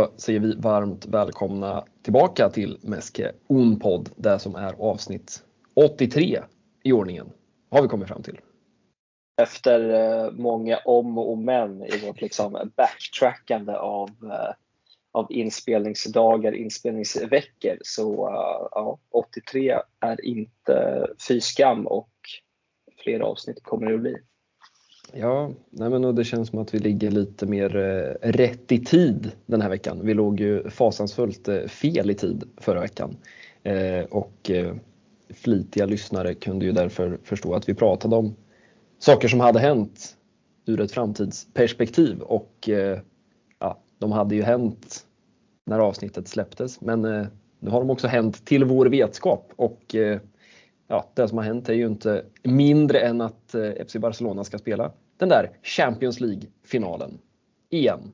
så säger vi varmt välkomna tillbaka till Meske Onpodd, det som är avsnitt 83 i ordningen, har vi kommit fram till. Efter eh, många om och men i vårt liksom backtrackande av, eh, av inspelningsdagar, inspelningsveckor, så eh, ja, 83 är inte fy skam och fler avsnitt kommer det att bli. Ja, nej men och det känns som att vi ligger lite mer eh, rätt i tid den här veckan. Vi låg ju fasansfullt eh, fel i tid förra veckan. Eh, och eh, flitiga lyssnare kunde ju därför förstå att vi pratade om saker som hade hänt ur ett framtidsperspektiv och eh, ja, de hade ju hänt när avsnittet släpptes men eh, nu har de också hänt till vår vetskap och ja, det som har hänt är ju inte mindre än att eh, FC Barcelona ska spela den där Champions League-finalen igen.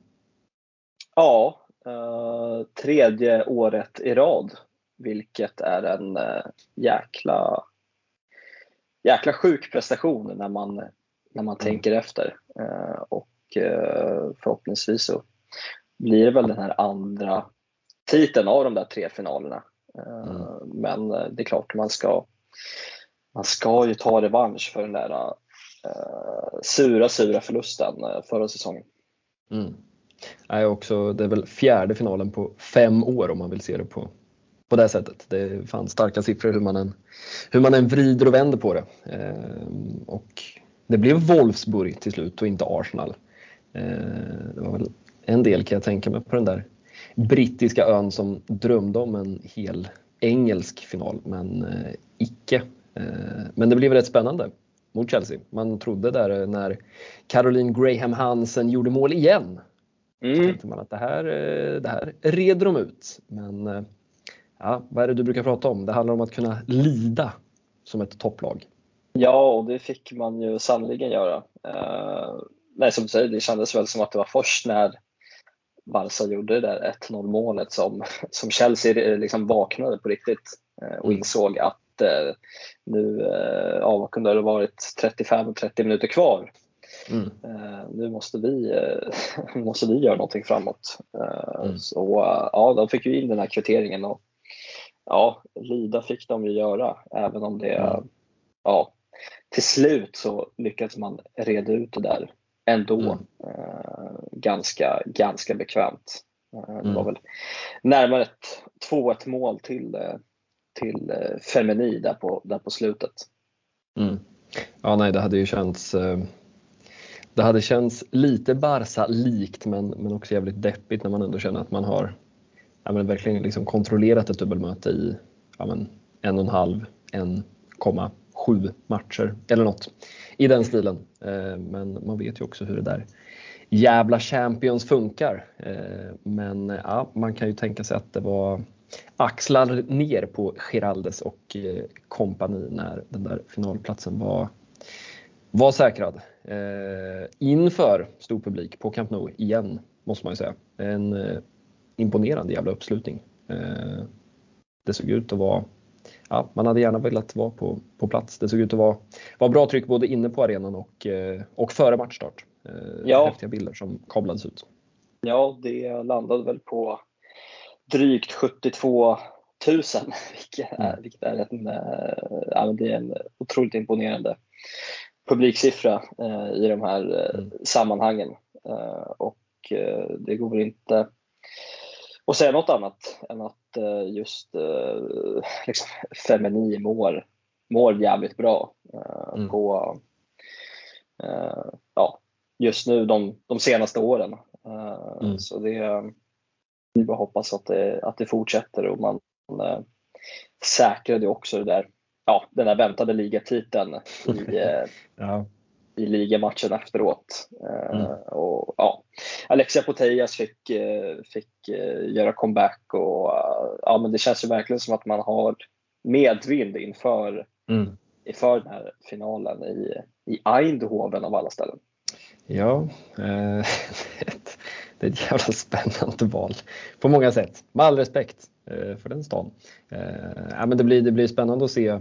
Ja, eh, tredje året i rad, vilket är en eh, jäkla, jäkla sjuk prestation när man, när man mm. tänker efter. Eh, och förhoppningsvis så blir det väl den här andra titeln av de där tre finalerna. Mm. Men det är klart, man ska man ska ju ta revansch för den där uh, sura, sura förlusten uh, förra säsongen. Mm. Nej, också, det är väl fjärde finalen på fem år om man vill se det på, på det sättet. Det är fan starka siffror hur man än, hur man än vrider och vänder på det. Eh, och det blev Wolfsburg till slut och inte Arsenal. Eh, det var väl en del kan jag tänka mig på den där brittiska ön som drömde om en hel engelsk final, men eh, icke. Eh, men det blev rätt spännande mot Chelsea. Man trodde där när Caroline Graham Hansen gjorde mål igen. Mm. tänkte man att det här, eh, det här reder de ut. Men ja, vad är det du brukar prata om? Det handlar om att kunna lida som ett topplag. Ja, och det fick man ju sannoliken göra. Uh, nej, som du säger, det kändes väl som att det var först när Barca gjorde det där 1-0 målet som, som Chelsea liksom vaknade på riktigt eh, och mm. insåg att eh, nu ja, kunde det varit 35-30 minuter kvar. Mm. Nu måste vi, måste vi göra någonting framåt. Mm. Så ja, de fick ju in den här kvitteringen och ja, lida fick de ju göra även om det, mm. ja, till slut så lyckades man reda ut det där ändå mm. eh, ganska, ganska bekvämt. Eh, det var mm. väl närmare ett 2-1 mål till, eh, till eh, Femini där på, där på slutet. Mm. Ja, nej, det hade ju känts eh, det hade känts lite Barca-likt men, men också jävligt deppigt när man ändå känner att man har ja, men verkligen liksom kontrollerat ett dubbelmöte i ja, men en och en halv, sju matcher eller något i den stilen. Eh, men man vet ju också hur det där jävla Champions funkar. Eh, men ja, man kan ju tänka sig att det var axlar ner på Giraldes och eh, kompani när den där finalplatsen var, var säkrad. Inför stor publik på Camp Nou igen, måste man ju säga. En imponerande jävla uppslutning. Det såg ut att vara ja, man hade gärna velat vara på, på plats. Det såg ut att vara, vara bra tryck både inne på arenan och, eh, och före matchstart. Eh, ja. Häftiga bilder som kablades ut. Ja, det landade väl på drygt 72 000, vilket är, mm. vilket är en, eh, ja, det är en otroligt imponerande publiksiffra i de här mm. sammanhangen. och det går inte och säga något annat än att just eh, liksom, Femini mår, mår jävligt bra eh, mm. på ja, just nu de, de senaste åren. Mm. Så det, vi bara hoppas att det, att det fortsätter och man säkrade också det där, ja, den där väntade ligatiteln i, ja i ligamatchen efteråt. Eh, mm. Och, ja, Alexia Putellas fick, eh, fick eh, göra comeback och ja, men det känns ju verkligen som att man har medvind inför, mm. inför den här finalen i, i Eindhoven av alla ställen. Ja, eh, det är ett jävla spännande val på många sätt. Med all respekt för den stan. Eh, ja, men det, blir, det blir spännande att se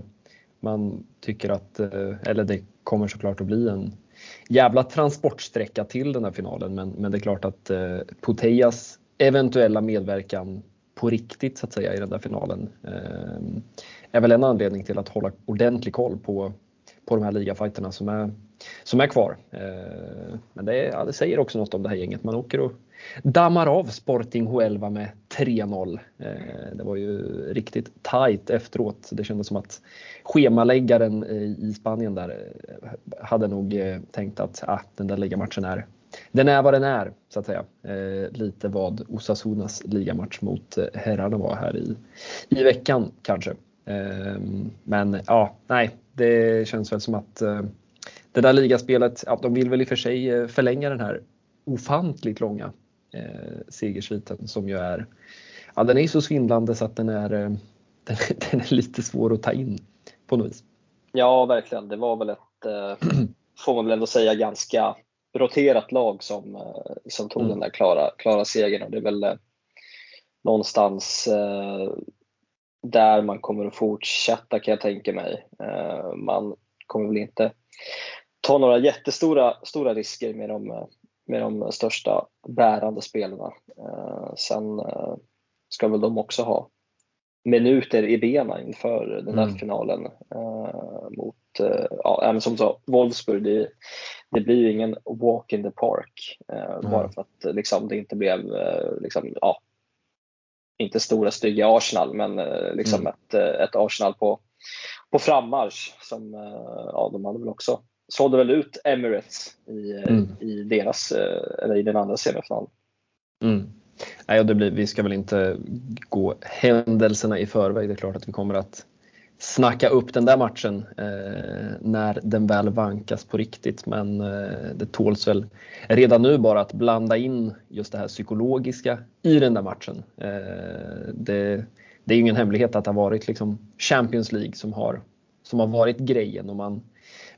man tycker att, eh, eller det kommer såklart att bli en jävla transportsträcka till den här finalen men, men det är klart att eh, Putellas eventuella medverkan på riktigt så att säga i den där finalen eh, är väl en anledning till att hålla ordentlig koll på, på de här ligafajterna som är, som är kvar. Eh, men det, ja, det, säger också något om det här gänget. Man åker och dammar av Sporting Huelva med 3-0. Eh, det var ju riktigt tight efteråt. Det kändes som att schemaläggaren eh, i Spanien där eh, hade nog tänkt att ah, den där ligamatchen är den är vad den är så att säga. Eh, lite vad Osasunas ligamatch mot herrarna var här i, i veckan kanske. Eh, men ja, nej, det känns väl som att eh, det där ligaspelet, ja, de vill väl i och för sig förlänga den här ofantligt långa eh, segersviten som ju är, ja den är så svindlande så att den är, eh, den, den, är lite svår att ta in på något vis. Ja, verkligen. Det var väl ett, eh, får man väl ändå säga, ganska roterat lag som, eh, som tog mm. den där klara, klara segern och det är väl eh, någonstans eh, där man kommer att fortsätta kan jag tänka mig. Man kommer väl inte ta några jättestora stora risker med de, med de största bärande spelarna. Sen ska väl de också ha minuter i benen inför den där mm. finalen mot ja, även som sa, Wolfsburg. Det, det blir ju ingen walk in the park eh, mm. bara för att liksom, det inte blev eh, liksom, ja, inte stora stygga Arsenal men eh, liksom mm. ett, eh, ett Arsenal på, på frammarsch som eh, ja, de hade väl också sålde väl ut Emirates i, eh, mm. i deras eller i den andra semifinalen. Mm. Nej, och det blir, vi ska väl inte gå händelserna i förväg. Det är klart att vi kommer att snacka upp den där matchen eh, när den väl vankas på riktigt. Men eh, det tåls väl redan nu bara att blanda in just det här psykologiska i den där matchen. Eh, det, det, är ingen hemlighet att det har varit liksom Champions League som har, som har varit grejen och man,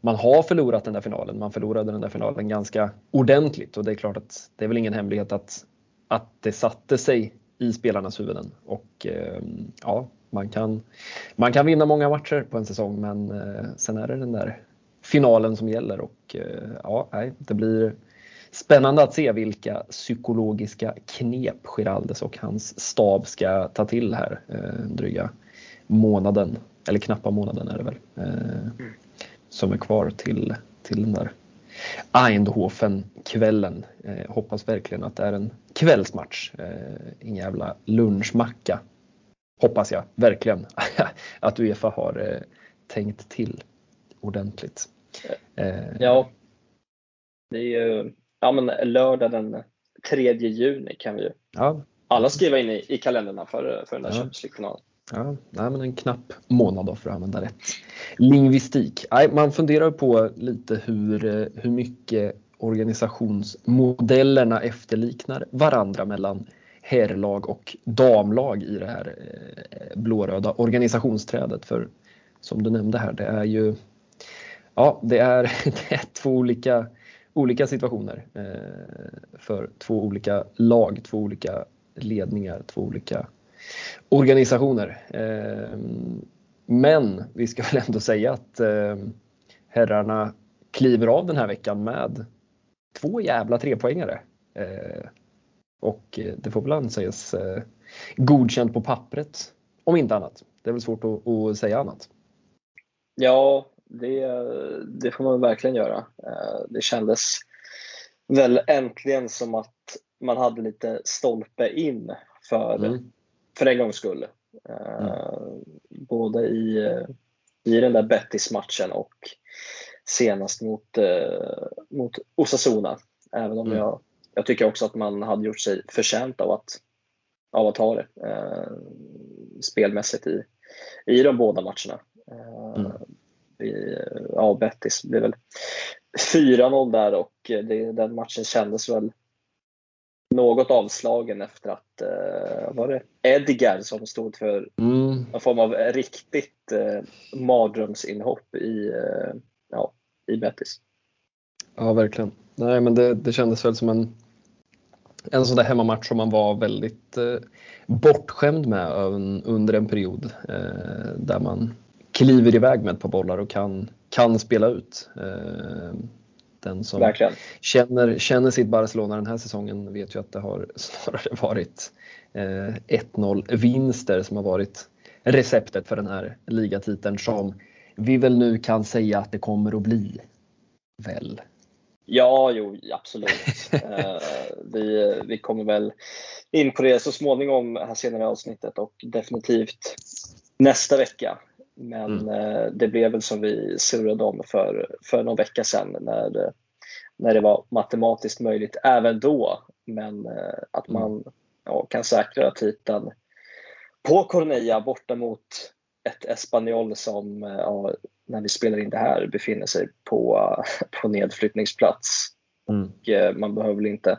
man har förlorat den där finalen. Man förlorade den där finalen ganska ordentligt och det är klart att det är väl ingen hemlighet att, att det satte sig i spelarnas huvuden. Och eh, ja, man kan, man kan vinna många matcher på en säsong men eh, sen är det den där finalen som gäller och eh, ja, nej, det blir spännande att se vilka psykologiska knep Giraldes och hans stab ska ta till här dryga månaden, eller knappa månaden är det väl, mm som är kvar till, till den där Eindhoven-kvällen. Eh, hoppas verkligen att det är en kvällsmatch, eh, ingen jävla lunchmacka hoppas jag verkligen att Uefa har eh, tänkt till ordentligt. Eh, ja, det är ju ja, men lördag den 3 juni kan vi ju ja. alla skriva in i, i kalendrarna för, för den där ja. Champions League-finalen. Ja, nej, men en knapp månad då för att använda rätt lingvistik. Nej, man funderar på lite hur, eh, hur mycket organisationsmodellerna efterliknar varandra mellan herrlag och damlag i det här eh, blåröda organisationsträdet. För som du nämnde här, det är ju ja, det är, det är två olika, olika situationer eh, för två olika lag, två olika ledningar, två olika organisationer. Eh, men vi ska väl ändå säga att herrarna kliver av den här veckan med två jävla trepoängare. Och eh, det får väl anses eh, godkänt på pappret, om inte annat. Det är väl svårt att, att säga annat. Ja, det, det, får man verkligen göra. Det kändes väl äntligen som att man hade lite stolpe in för, mm. För en gångs skull. Mm. Både i, i den där Bettis-matchen och senast mot, mot Osasuna. Även om mm. jag jag tycker också att man hade gjort sig förtjänt av att, av att ha det eh, spelmässigt i, i de båda matcherna. Eh, mm. vi, ja, Bettis blev väl 4-0 där och det, den matchen kändes väl något avslagen efter att, eh, var det Edgar som stod för mm. någon form av riktigt eh, mardrömsinhopp i, eh, ja, i Bettis. Ja, verkligen. Nej, men det, det kändes väl som en en sån där hemmamatch som man var väldigt eh, bortskämd med under en period eh, där man kliver iväg med ett par bollar och kan, kan spela ut. Eh, Den som känner, känner sitt Barcelona den här säsongen vet ju att det har snarare varit eh, 1-0 vinster som har varit receptet för den här ligatiteln som vi väl nu kan säga att det kommer att bli. Väl? Ja, jo, absolut. uh, vi, vi kommer väl in på det så småningom här senare i avsnittet och definitivt nästa vecka. Men mm. uh, det blev väl som vi surrade om för, för någon vecka sedan när, när det var matematiskt möjligt även då. Men uh, att man mm. ja, kan säkra titeln på Cornella borta mot ett Espanyol som ja, när vi spelar in det här befinner sig på, på nedflyttningsplats. Mm. Och eh, man behöver väl inte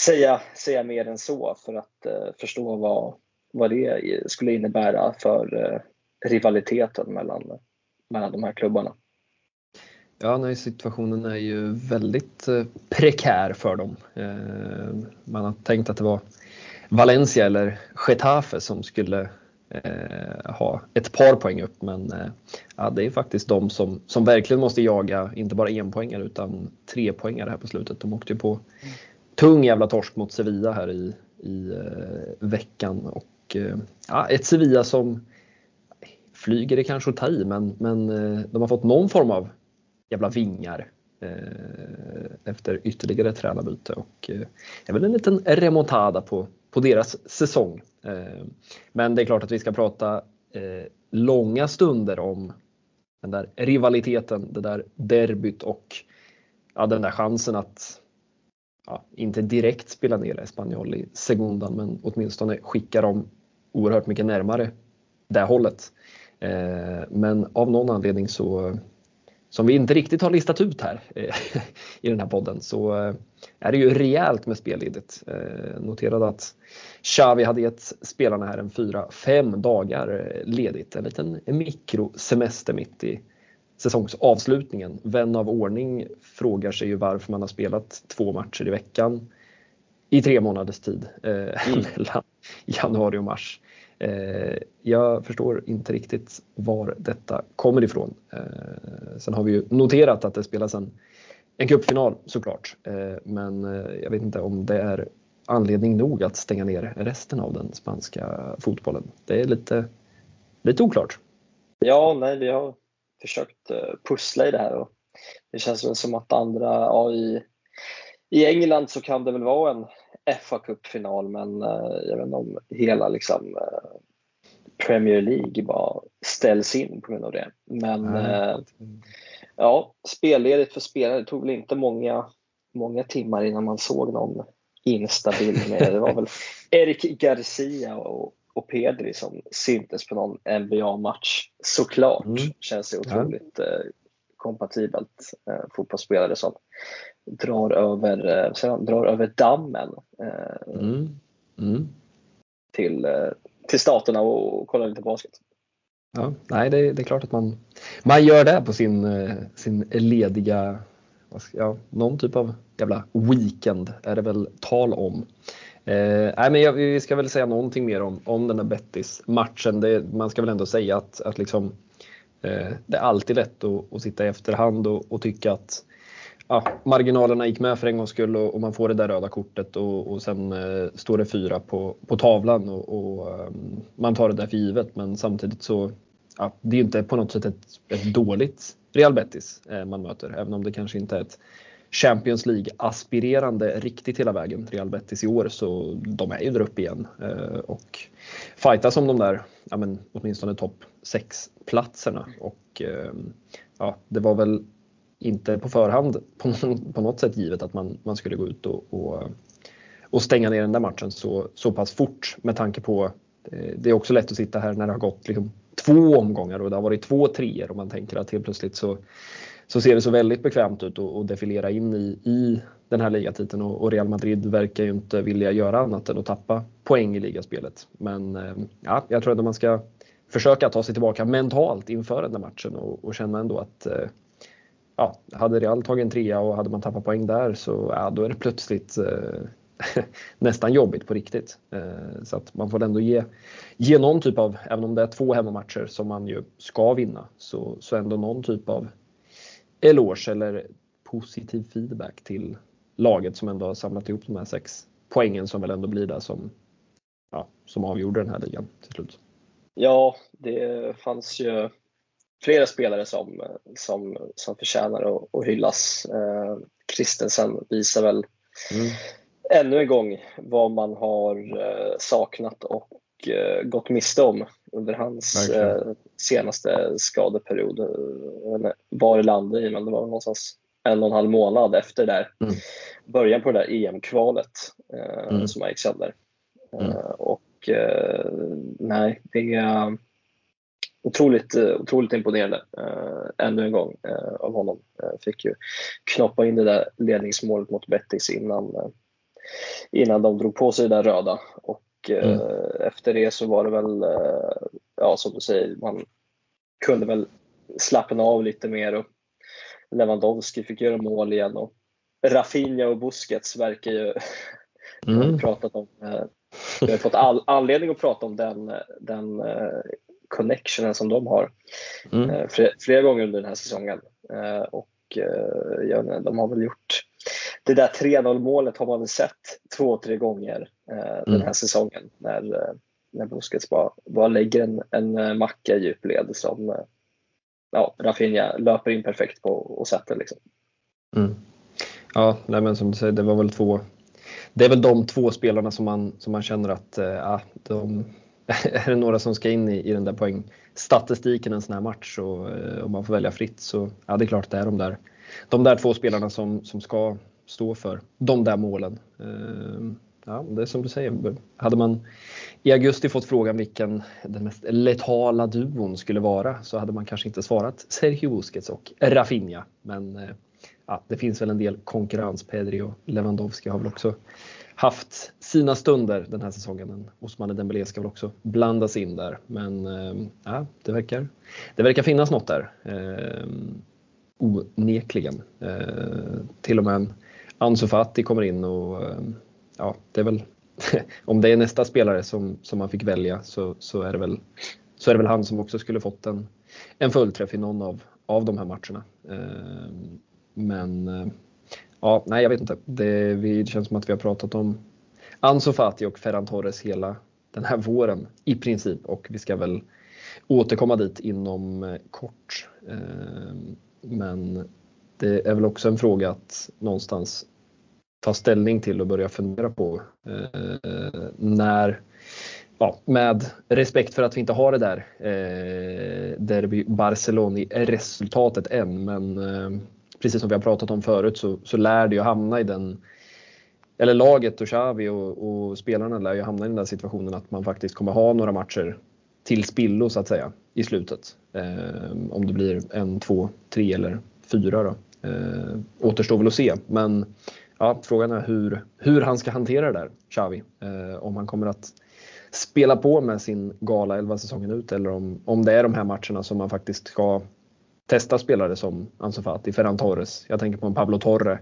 säga, säga mer än så för att förstå vad, vad det skulle innebära för rivaliteten mellan, mellan de här klubbarna. Ja, nej, situationen är ju väldigt eh, prekär för dem. Eh, man har tänkt att det var Valencia eller Getafe som skulle eh, ha ett par poäng upp men ja, det är faktiskt de som, som verkligen måste jaga, inte bara en poängare utan tre poängare här på slutet. De åkte ju på tung jävla torsk mot Sevilla här i, i veckan och ja, ett Sevilla som flyger det kanske att ta i men, men eh, de har fått någon form av jävla vingar eh, efter ytterligare tränarbyte och eh, är väl en liten remontada på, på deras säsong. Eh, men det är klart att vi ska prata eh, långa stunder om den där rivaliteten, det där derbyt och ja, den där chansen att ja, inte direkt spela ner Espanyol i segundan men åtminstone skicka dem oerhört mycket närmare det hållet. Eh, men av någon anledning så som vi inte riktigt har listat ut här i den här podden så är det ju rejält med spelledigt. Noterade att Xavi hade gett spelarna här en 4-5 dagar eh, ledigt. En liten mikrosemester mitt i säsongsavslutningen. Vän av ordning frågar sig ju varför man har spelat två matcher i veckan i tre månaders tid eh, mm. mellan januari och mars. Eh, jag förstår inte riktigt var detta kommer ifrån. Eh, sen har vi ju noterat att det spelas en, en cupfinal såklart, eh, men jag vet inte om det är anledning nog att stänga ner resten av den spanska fotbollen. Det är lite, lite oklart. Ja, nej, vi har försökt pussla i det här och det känns väl som att andra, ja, i, i England så kan det väl vara en fa Cup-final men eh, jag vet inte om hela liksom, eh, Premier League bara ställs in på grund av det. Men mm. ja, spelledigt för spelare, det tog väl inte många, många timmar innan man såg någon instabil med. Det var väl Erik Garcia och, och Pedri som syntes på någon NBA-match. Såklart mm. känns det otroligt ja. Kompatibelt. Eh, fotbollsspelare som drar över, eh, drar över dammen eh, mm. Mm. Till, eh, till staterna och, och kollar lite basket. Ja, nej, det, det, är klart att man, man gör det på sin, eh, sin lediga ja, någon typ av jävla weekend är det väl tal om. Eh, nej, men jag, vi ska väl säga någonting mer om, om den här Bettis-matchen. man ska väl ändå säga att, att liksom, Eh, det är alltid lätt att, att sitta i efterhand och, och tycka att ja, marginalerna gick med för en gångs skull och, och man får det där röda kortet och, och sen eh, står det fyra på, på tavlan och, och um, man tar det där för givet. Men samtidigt så ja, det är inte på något sätt ett, ett dåligt Real Betis eh, man möter, även om det kanske inte är ett Champions League-aspirerande riktigt hela vägen. Real Betis i år så de är ju där uppe igen eh, och fightas om de där, ja men åtminstone topp 6-platserna och ehm, ja, det var väl inte på förhand på, på något sätt givet att man, man skulle gå ut och, och, och stänga ner den där matchen så, så pass fort. Med tanke på eh, det är också lätt att sitta här när det har gått liksom två omgångar och det har varit två treor och man tänker att helt plötsligt så, så ser det så väldigt bekvämt ut att defilera in i, i den här ligatiteln och, och Real Madrid verkar ju inte vilja göra annat än att tappa poäng i ligaspelet. Men eh, ja, jag tror att man ska försöka ta sig tillbaka mentalt inför den där matchen och, och känna ändå att eh, ja, hade Real tagit en trea och hade man tappat poäng där så ja, då är det plötsligt eh, nästan jobbigt på riktigt. Eh, så att man får ändå ge, ge någon typ av, även om det är två hemmamatcher som man ju ska vinna, så, så ändå någon typ av eloge eller positiv feedback till laget som ändå har samlat ihop de här sex poängen som väl ändå blir det som, ja, som avgjorde den här ligan till slut. Ja, det fanns ju flera spelare som, som, som förtjänar att, att hyllas. Eh, Christensen visar väl mm. ännu en gång vad man har eh, saknat och gått miste om under hans eh, senaste skadeperiod. Var i landet i, men det var någonstans en och en halv månad efter där. Mm. Början på det där EM-kvalet eh, mm. som gick sönder. Mm. Eh, och eh, nej, det är otroligt, eh, otroligt imponerande eh, ännu en gång eh, av honom. Eh, fick ju knoppa in det där ledningsmålet mot Bettis innan, eh, innan de drog på sig det där röda. Och mm. efter det så var det väl, ja som du säger, man kunde väl slappna av lite mer och Lewandowski fick göra mål igen och Rafinha och Busquets verkar ju mm. pratat om, vi har fått all, anledning att prata om den, den connectionen som de har mm. Eh, flera, gånger under den här säsongen. Eh, och eh, ja, de har väl gjort det där 3-0 målet har man väl sett två, tre gånger mm. den här säsongen när, när Busquets bara, bara lägger en, en macka i djupled som ja, Rafinha löper in perfekt på och sätter. Liksom. Mm. Ja, nej, men som du säger, det var väl två det är väl de två spelarna som man, som man känner att äh, de, är det några som ska in i, i den där poängstatistiken en sån här match och eh, om man får välja fritt så ja, det är klart det är de där, de där två spelarna som, som ska stå för de där målen. Ehm, ja, det är som du säger, hade man i augusti fått frågan vilken den mest letala duon skulle vara så hade man kanske inte svarat Sergio Busquets och Rafinha. Men eh, ja, det finns väl en del konkurrens. Pedri och Lewandowski har väl också haft sina stunder den här säsongen. Osman Dembélé ska väl också blandas in där. Men ehm, ja, det, verkar, det verkar finnas något där. Ehm, onekligen. Till och med Ansu Fati kommer in och eh, ja, det är väl om det är nästa spelare som, som man fick välja så, så, är det väl, så är det väl han som också skulle fått en, en fullträff i någon av, av de här matcherna. Eh, men eh, ja, nej jag vet inte. Det, det känns som att vi har pratat om Ansu Fati och Ferran Torres hela den här våren i princip och vi ska väl återkomma dit inom eh, kort. Eh, men det är väl också en fråga att någonstans ta ställning till och börja fundera på eh, när Ja, med respekt för att vi inte har det där eh, derby Barcelona-resultatet än, men eh, precis som vi har pratat om förut så, så lär det ju hamna i den eller laget och Xavi och, och, spelarna lär ju hamna i den där situationen att man faktiskt kommer ha några matcher till spillo så att säga i slutet. Eh, om det blir en, två, tre eller fyra då. Eh, återstår väl att se. Men ja, frågan är hur, hur han ska hantera det där, Xavi. Eh, om han kommer att spela på med sin gala 11 säsongen ut eller om, om det är de här matcherna som man faktiskt ska testa spelare som Ansu Fati, Ferran Torres. Jag tänker på en Pablo Torre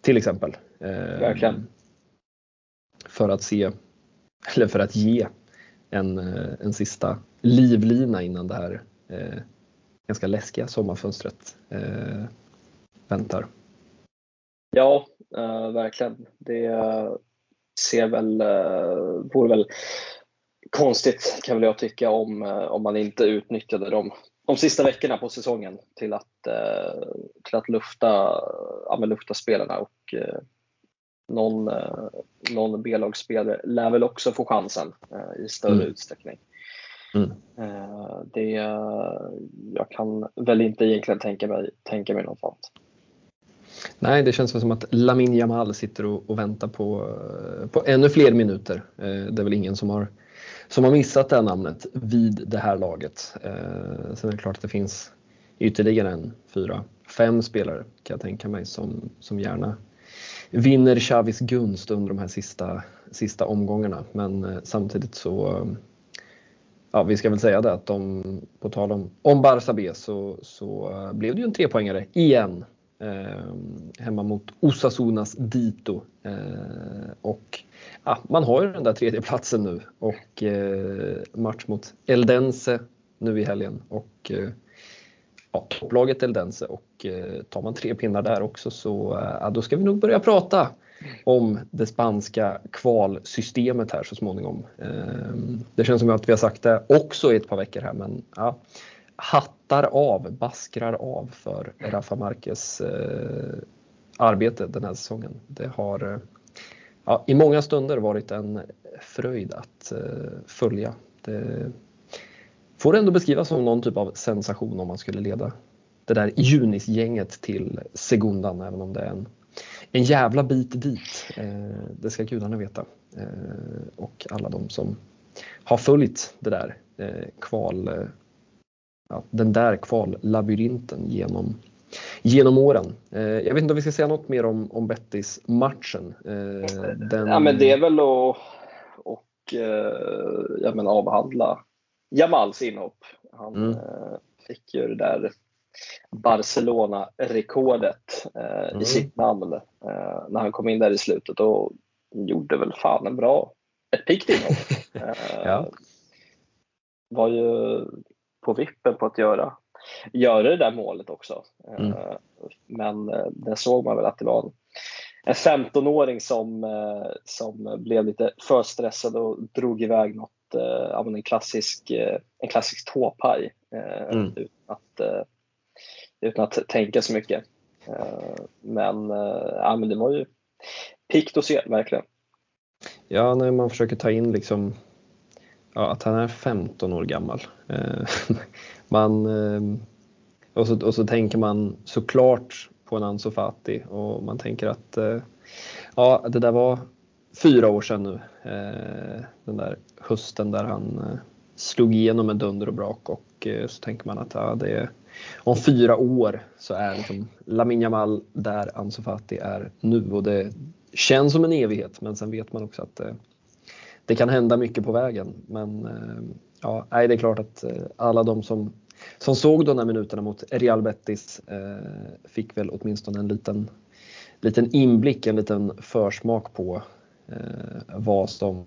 till exempel. Eh, Verkligen. För att se, eller för att ge en, eh, en sista livlina innan det här eh, ganska läskiga sommarfönstret eh, väntar. Ja, eh, verkligen. Det ser väl, eh, vore väl konstigt kan väl jag tycka om, om man inte utnyttjade de de sista veckorna på säsongen till att, eh, till att lufta, ja, lufta spelarna och eh, någon, eh, någon B-lagsspelare lär väl också få chansen i större mm. utsträckning. Mm. Det, jag kan väl inte egentligen tänka mig, tänka mig något annat. Nej, det känns som att Lamin Jamal sitter och, och väntar på, på ännu fler minuter. Eh, det är väl ingen som har som har missat det här namnet vid det här laget. Eh, sen är det klart att det finns ytterligare en fyra, fem spelare kan jag tänka mig som, som gärna vinner Xavis gunst under de här sista, sista omgångarna. Men eh, samtidigt så, ja vi ska väl säga det att de, på tal om, om Barça B så, så eh, blev det ju en trepoängare igen Eh, hemma mot Osasunas Dito. Eh, och ja, man har ju den där tredje platsen nu och eh, match mot Eldense nu i helgen. Och, eh, ja, topplaget Eldense och eh, tar man tre pinnar där också så eh, då ska vi nog börja prata om det spanska kvalsystemet här så småningom. Eh, det känns som att vi har sagt det också i ett par veckor här men ja, hattar av, baskrar av för Rafa Marquez eh, arbete den här säsongen. Det har ja, i många stunder varit en fröjd att eh, följa. Det får ändå beskrivas som någon typ av sensation om man skulle leda det där Junis-gänget till Segundan, även om det är en, en jävla bit dit. Eh, det ska gudarna veta. Eh, och alla de som har följt det där eh, kval, eh, ja, den där kvallabyrinten genom genom åren. Eh, jag vet inte om vi ska säga något mer om, om Bettis-matchen. Eh, den... Ja, men det är väl att och, eh, ja, men avhandla Jamals inhopp. Han mm. fick ju det där Barcelona-rekordet mm. i sitt namn när han kom in där i slutet och gjorde väl fan en bra, ett piggt inhopp. ja. Var ju på vippen på att göra göra det där målet också. Mm. Eh, men eh, där såg man väl att det var en, en 15-åring som, eh, som blev lite för stressad och drog iväg något, en klassisk, en klassisk tåpaj mm. utan, att, utan att tänka så mycket. Men, ja, men det var ju pikt att se, verkligen. Ja, när man försöker ta in liksom ja, att han är 15 år gammal. Eh, man, eh, och, så, och så tänker man såklart på en Ansu Fati och man tänker att eh, ja, det där var fyra år sedan nu. Eh, den där hösten där han eh, slog igenom med dunder och brak och eh, så tänker man att ja, det är, om fyra år så är liksom Lamin Jamal där Ansu Fati är nu och det känns som en evighet men sen vet man också att det, kan hända mycket på vägen. Men eh, ja, det är klart att eh, alla de som som såg de här minuterna mot Real Betis eh, fick väl åtminstone en liten, liten inblick, en liten försmak på eh, vad som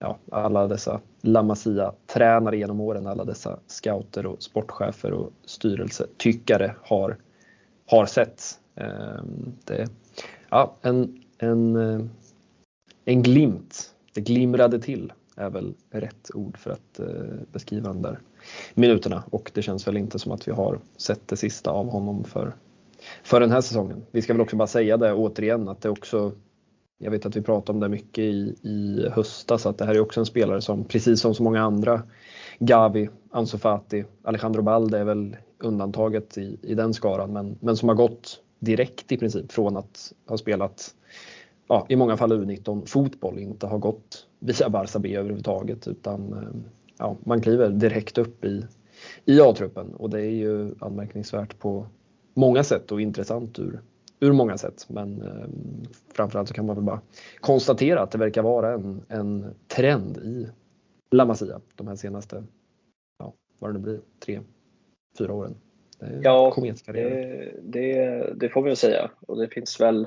ja, alla dessa La Masia-tränare genom åren, alla dessa scouter och sportchefer och styrelsetyckare har, har sett. Eh, det, ja, en, en, eh, en glimt, det glimrade till är väl rätt ord för att eh, beskriva de där minuterna och det känns väl inte som att vi har sett det sista av honom för, för den här säsongen. Vi ska väl också bara säga det återigen att det också jag vet att vi pratade om det mycket i, i höstas att det här är också en spelare som precis som så många andra Gavi, Ansu Fati, Alejandro Balde är väl undantaget i, i den skaran men, men som har gått direkt i princip från att ha spelat ja, i många fall U19 fotboll, inte har gått via Barça B överhuvudtaget utan eh, ja, man kliver direkt upp i, i A-truppen och det är ju anmärkningsvärt på många sätt och intressant ur, ur många sätt. Men eh, framförallt så kan man väl bara konstatera att det verkar vara en, en trend i La Masia de här senaste, ja, vad det nu blir, tre, fyra åren. Ja, det, det, det, får vi väl säga och det finns väl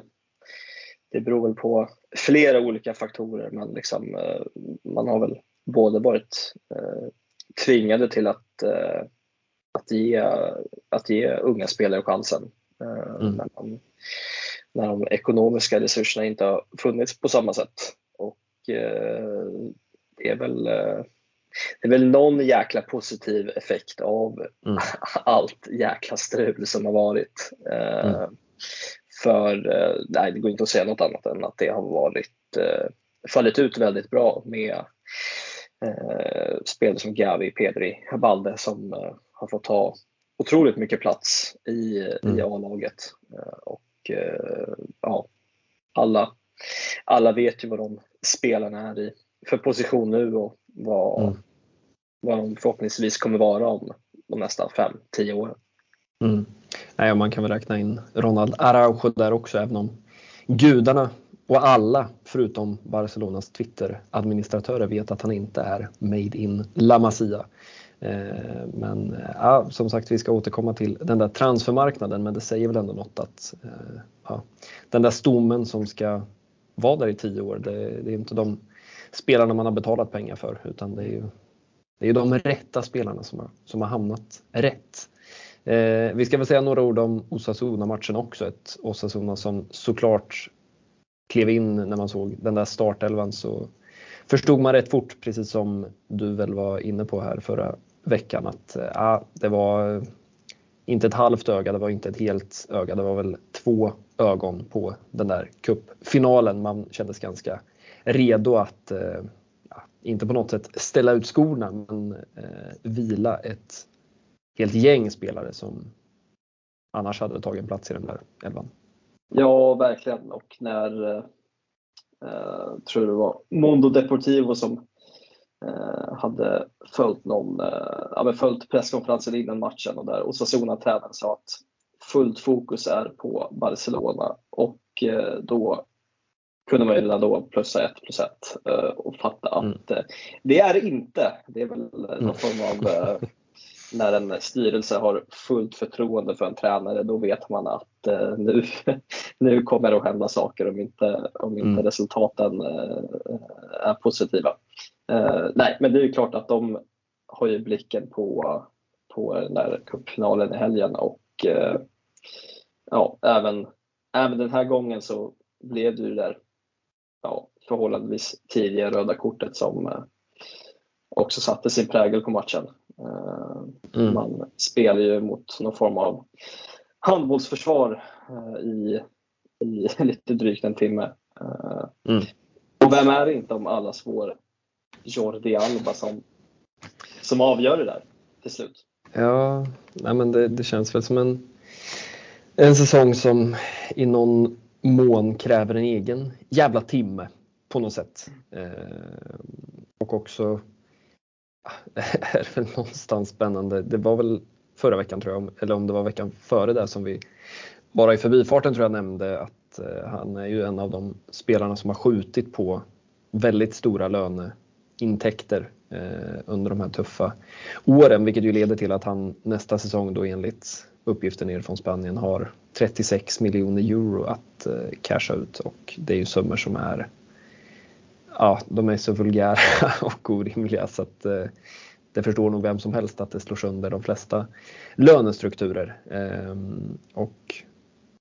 det beror väl på flera olika faktorer men liksom, eh, man har väl både varit eh, tvingade till att, eh, att, ge, att ge unga spelare chansen. Eh, mm. när, man, när de ekonomiska resurserna inte har funnits på samma sätt. Och eh, det är väl det är väl någon jäkla positiv effekt av mm. allt jäkla strul som har varit. Mm. För nej, det går inte att säga något annat än att det har varit fallit ut väldigt bra med eh, spelare som Gavi, Pedri, Balde som eh, har fått ta otroligt mycket plats i, mm. i A-laget. Eh, och eh, ja, alla, alla vet ju vad de spelarna är i för position nu och vad, mm. vad de förhoppningsvis kommer vara om de nästa 5-10 åren. Mm. Nej, man kan väl räkna in Ronald Araujo där också även om gudarna och alla, förutom Barcelonas Twitter-administratörer, vet att han inte är made in La Masia. Eh, men eh, ja, som sagt, vi ska återkomma till den där transfermarknaden, men det säger väl ändå något att eh, ja, den där stommen som ska vara där i tio år, det, det, är inte de spelarna man har betalat pengar för, utan det är ju, det är de rätta spelarna som har, som har hamnat rätt. Eh, vi ska väl säga några ord om Osasuna-matchen också. Ett Osasuna som såklart klev in när man såg den där startelvan så förstod man rätt fort, precis som du väl var inne på här förra veckan, att eh, ah, det var inte ett halvt öga, det var inte ett helt öga, det var väl två ögon på den där cupfinalen. Man kändes ganska redo att, eh, inte på något sätt ställa ut skorna, men eh, vila ett helt gäng spelare som annars hade tagit en plats i den där elvan. Ja, verkligen. Och när, eh, tror det var Mondo Deportivo som eh, hade följt, någon, eh, ja, följt presskonferensen innan matchen och där Osasuna-tränaren sa att fullt fokus är på Barcelona och eh, då kunde man ju redan då plussa ett plus ett eh, och fatta att mm. Eh, det är inte. Det är väl någon form av när en styrelse har fullt förtroende för en tränare då vet man att eh, nu, nu kommer det att hända saker om inte, om inte mm. resultaten eh, är positiva. Eh, nej, men det är ju klart att de har ju blicken på, på den där cupfinalen i helgen och eh, ja, även, även den här gången så blev det ju där ja, förhållandevis tidiga röda kortet som eh, också satte sin prägel på matchen. Eh, mm. Man spelar ju mot någon form av handbollsförsvar eh, i, i lite drygt en timme. Eh, mm. Och vem är det inte om allas vår Jordi Alba som, som avgör det där till slut? Ja, nej men det, det känns väl som en, en säsong som i någon mån kräver en egen jävla timme på något sätt. Eh, och också är väl någonstans spännande. Det var väl förra veckan tror jag, eller om det var veckan före det som vi bara i förbifarten tror jag nämnde att eh, han är ju en av de spelarna som har skjutit på väldigt stora löneintäkter eh, under de här tuffa åren, vilket ju leder till att han nästa säsong då enligt uppgifter ner från Spanien har 36 miljoner euro att eh, casha ut och det är ju summor som är ja, de är så vulgära och orimliga så att eh, det förstår nog vem som helst att det slår sönder de flesta lönestrukturer. Eh, och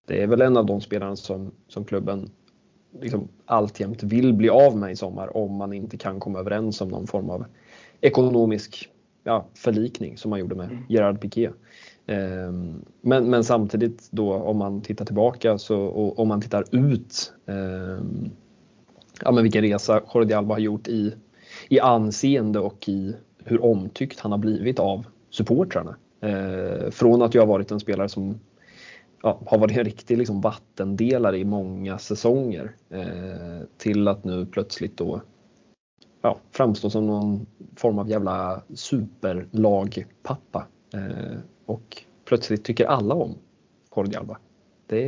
det är väl en av de spelarna som, som klubben liksom alltjämt vill bli av med i sommar om man inte kan komma överens om någon form av ekonomisk ja, förlikning som man gjorde med mm. Gerard Piqué. Ehm, men, men samtidigt då om man tittar tillbaka så, och om man tittar ut ehm, ja, men vilken resa Jordi Alba har gjort i, i anseende och i hur omtyckt han har blivit av supportrarna. Eh, från att jag har varit en spelare som ja, har varit en riktig liksom, vattendelare i många säsonger eh, till att nu plötsligt då ja, framstå som någon form av jävla superlagpappa. Eh, och plötsligt tycker alla om Jordi Alba. Det,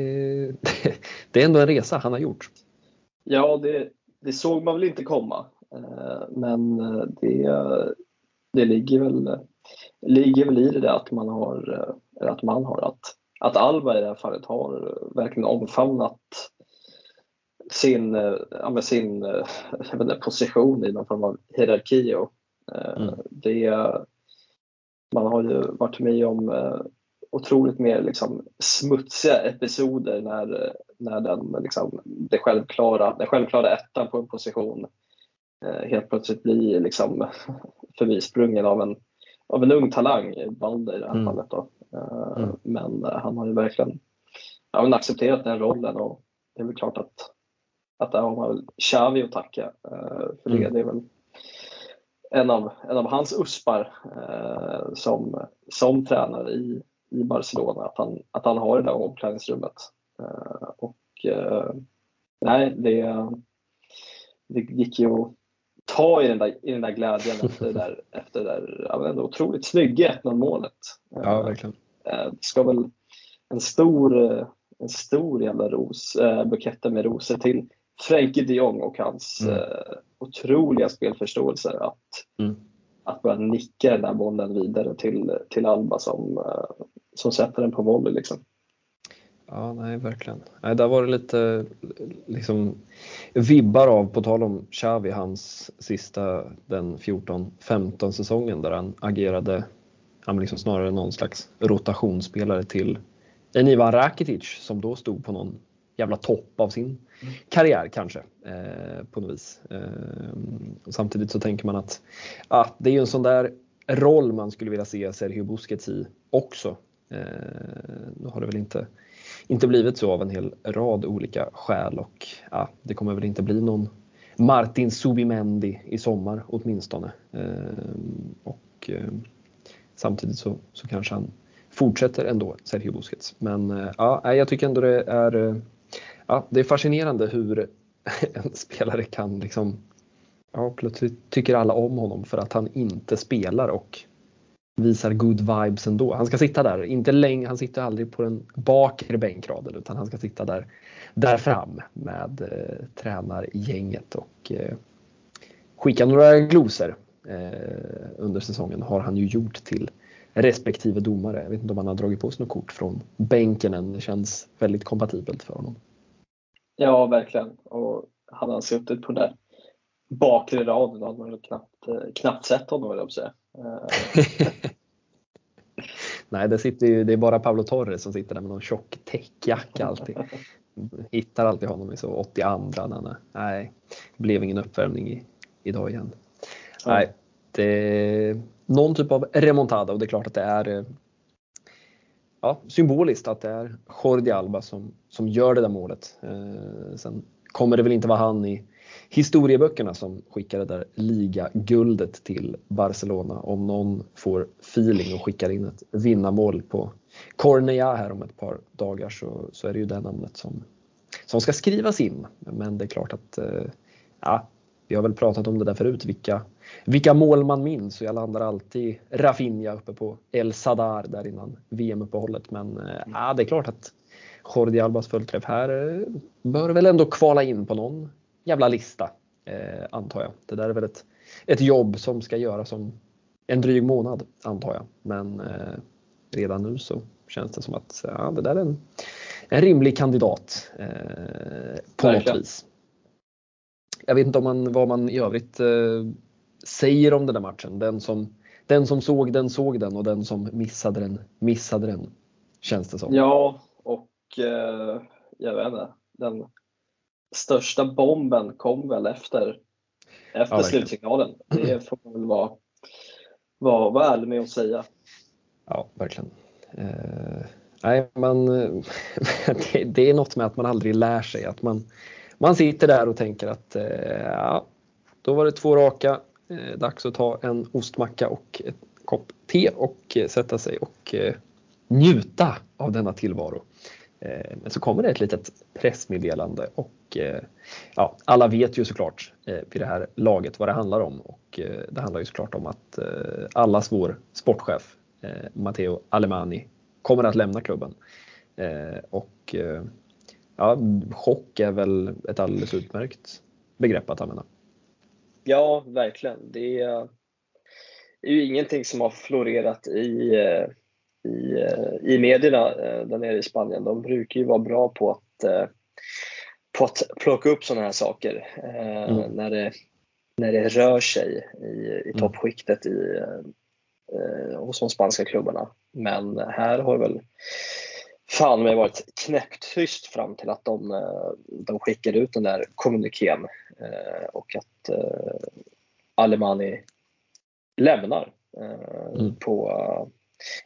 det, det är ändå en resa han har gjort. Ja, det, det såg man väl inte komma. Eh, men eh, det, det ligger, väl, ligger väl i det att man har, eh, att, man har att, att Alba i det här fallet har verkligen omfamnat sin, ja, sin inte, position i någon form av hierarki. Och, mm. det, man har ju varit med om otroligt mer liksom, smutsiga episoder när, när den, liksom, det självklara, den självklara ettan på en position eh, helt plötsligt blir liksom, förbisprungen av en, av en ung talang, Balder i det här mm. fallet. Då. Eh, mm. Men eh, han har ju verkligen ja, men accepterat den rollen och det är väl klart att, att där har man väl Xavi att tacka eh, för det. Mm. Det är väl en av, en av hans uspar eh, som, som tränare i, i Barcelona, att han, att han har det där omklädningsrummet. Uh, och uh, nej, det, det gick ju att ta i den där, i den där glädjen efter det där, efter det där ja, otroligt snygga 1-0 målet. Ja, verkligen. Det ska väl en stor, en stor jävla ros, buketter med rosor till Frenkie de Jong och hans mm. otroliga spelförståelse att mm att börja nicka den där bollen vidare till, till Alba som, eh, som sätter den på volley. Liksom. Ja, nej verkligen. Nej, där var det lite liksom, vibbar av, på tal om Xavi, hans sista den 14-15 säsongen där han agerade ja, liksom snarare någon slags rotationsspelare till en Ivan Rakitic som då stod på någon jävla topp av sin mm. karriär kanske eh, på något vis. Eh, samtidigt så tänker man att ah, det är ju en sån där roll man skulle vilja se Sergio Busquets i också. Eh, nu har det väl inte, inte blivit så av en hel rad olika skäl och ja, det kommer väl inte bli någon Martin Subimendi i sommar åtminstone. Eh, och eh, samtidigt så, så kanske han fortsätter ändå, Sergio Busquets. Men eh, ja, jag tycker ändå det är, ja, det är fascinerande hur en spelare kan liksom, ja, plötsligt tycker alla om honom för att han inte spelar och visar good vibes ändå. Han ska sitta där, inte länge, han sitter aldrig på den bakre bänkraden utan han ska sitta där, där fram med eh, tränargänget och eh, skicka några glosor eh, under säsongen har han ju gjort till respektive domare. Jag vet inte om han har dragit på sig något kort från bänken än. Det känns väldigt kompatibelt för honom. Ja, verkligen. Och hade han suttit på den där bakre raden hade man knappt, eh, knappt sett honom, vill jag säga. Nej, det, sitter ju, det är bara Pablo Torres som sitter där med någon tjock täckjacka alltid. Hittar alltid honom i så 82 när nej, det blev ingen uppvärmning i, idag igen. Nej, det någon typ av remontada och det är klart att det är eh, ja, symboliskt att det är Jordi Alba som, som gör det där målet. Eh, sen kommer det väl inte vara han i historieböckerna som skickar det där ligaguldet till Barcelona. Om någon får feeling och skickar in ett vinnarmål på Cornea här om ett par dagar så, så är det ju det namnet som, som ska skrivas in. Men det är klart att eh, ja, vi har väl pratat om det där förut, vilka, vilka mål man minns och jag landar alltid Rafinha uppe på El Sadar där innan VM-uppehållet. Men eh, det är klart att Jordi Albas fullträff här eh, bör väl ändå kvala in på någon jävla lista, eh, antar jag. Det där är väl ett, ett jobb som ska göras om en dryg månad, antar jag. Men eh, redan nu så känns det som att ja, det där är en, en rimlig kandidat eh, på Verkligen. något vis. Jag vet inte om man, vad man i övrigt eh, säger om den där matchen. Den som, den som såg den såg den och den som missade den missade den. Känns det som. Ja, eh, jag vet inte. Den största bomben kom väl efter, efter ja, slutsignalen. Det får man väl vara, vara, vara ärlig med att säga. Ja, verkligen. Eh, nej, man, det, det, är något med att man aldrig lär sig. Att man, man sitter där och tänker att eh, ja, då var det två raka. Eh, dags att ta en ostmacka och en kopp te och eh, sätta sig och eh, njuta av denna tillvaro. Eh, men så kommer det ett litet pressmeddelande och eh, ja, alla vet ju såklart eh, vid det här laget vad det handlar om och det handlar ju såklart om att allas vår sportchef Matteo Alemani kommer att lämna klubben. Och ja, chock är väl ett alldeles utmärkt begrepp att använda. Ja, verkligen. Det är, ju ingenting som har florerat i i, eh, i medierna eh, där nere i Spanien. De brukar ju vara bra på att, eh, på att plocka upp sådana här saker mm. när, det, när det rör sig i, i mm. toppskiktet i, hos de spanska klubbarna. Men här har det väl fan mig varit knäpptyst fram till att de, de skickade ut den där kommunikén och att Alemani lämnar mm. på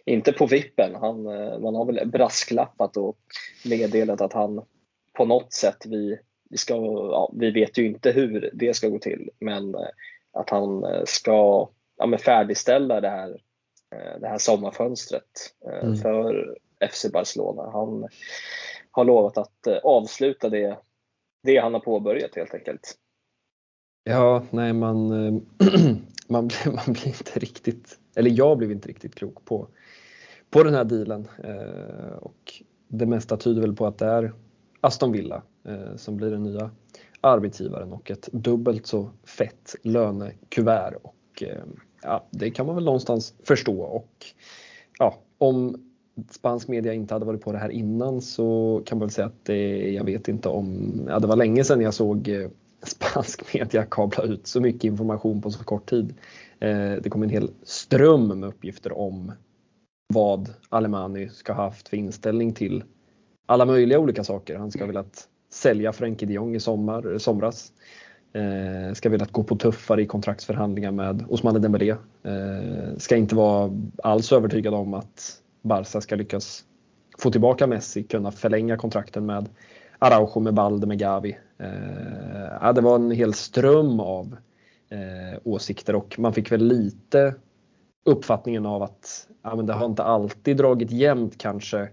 inte på vippen. Han, eh, man har väl brasklappat och meddelat att han på något sätt, vi, vi, ska, ja, vi vet ju inte hur det ska gå till, men eh, att han eh, ska ja, men färdigställa det här, det här sommarfönstret mm. för FC Barcelona. Han har lovat att avsluta det, det han har påbörjat helt enkelt. Ja, nej man, man, man blir inte riktigt eller jag blev inte riktigt klok på, på den här dealen. Eh, och det mesta tyder väl på att det är Aston Villa eh, som blir den nya arbetsgivaren och ett dubbelt så fett lönekuvert. Och, eh, ja, det kan man väl någonstans förstå. Och, ja, om spansk media inte hade varit på det här innan så kan man väl säga att det, jag vet inte om, ja, det var länge sedan jag såg eh, spansk media kabla ut så mycket information på så kort tid Eh, Eh, det kom en hel ström med uppgifter om vad Alemani ska ha haft för inställning till alla möjliga olika saker. Han ska ha velat sälja Frenkie de Jong i sommar, eh, somras. Eh, ska velat gå på tuffare i kontraktsförhandlingar med Ousmane Dembélé. Eh, ska inte vara alls övertygad om att Barca ska lyckas få tillbaka Messi, kunna förlänga kontrakten med Araujo, med Balde, med Gavi. Eh, det var en hel ström av eh, åsikter och man fick väl lite uppfattningen av att ja, men det har inte alltid dragit jämnt kanske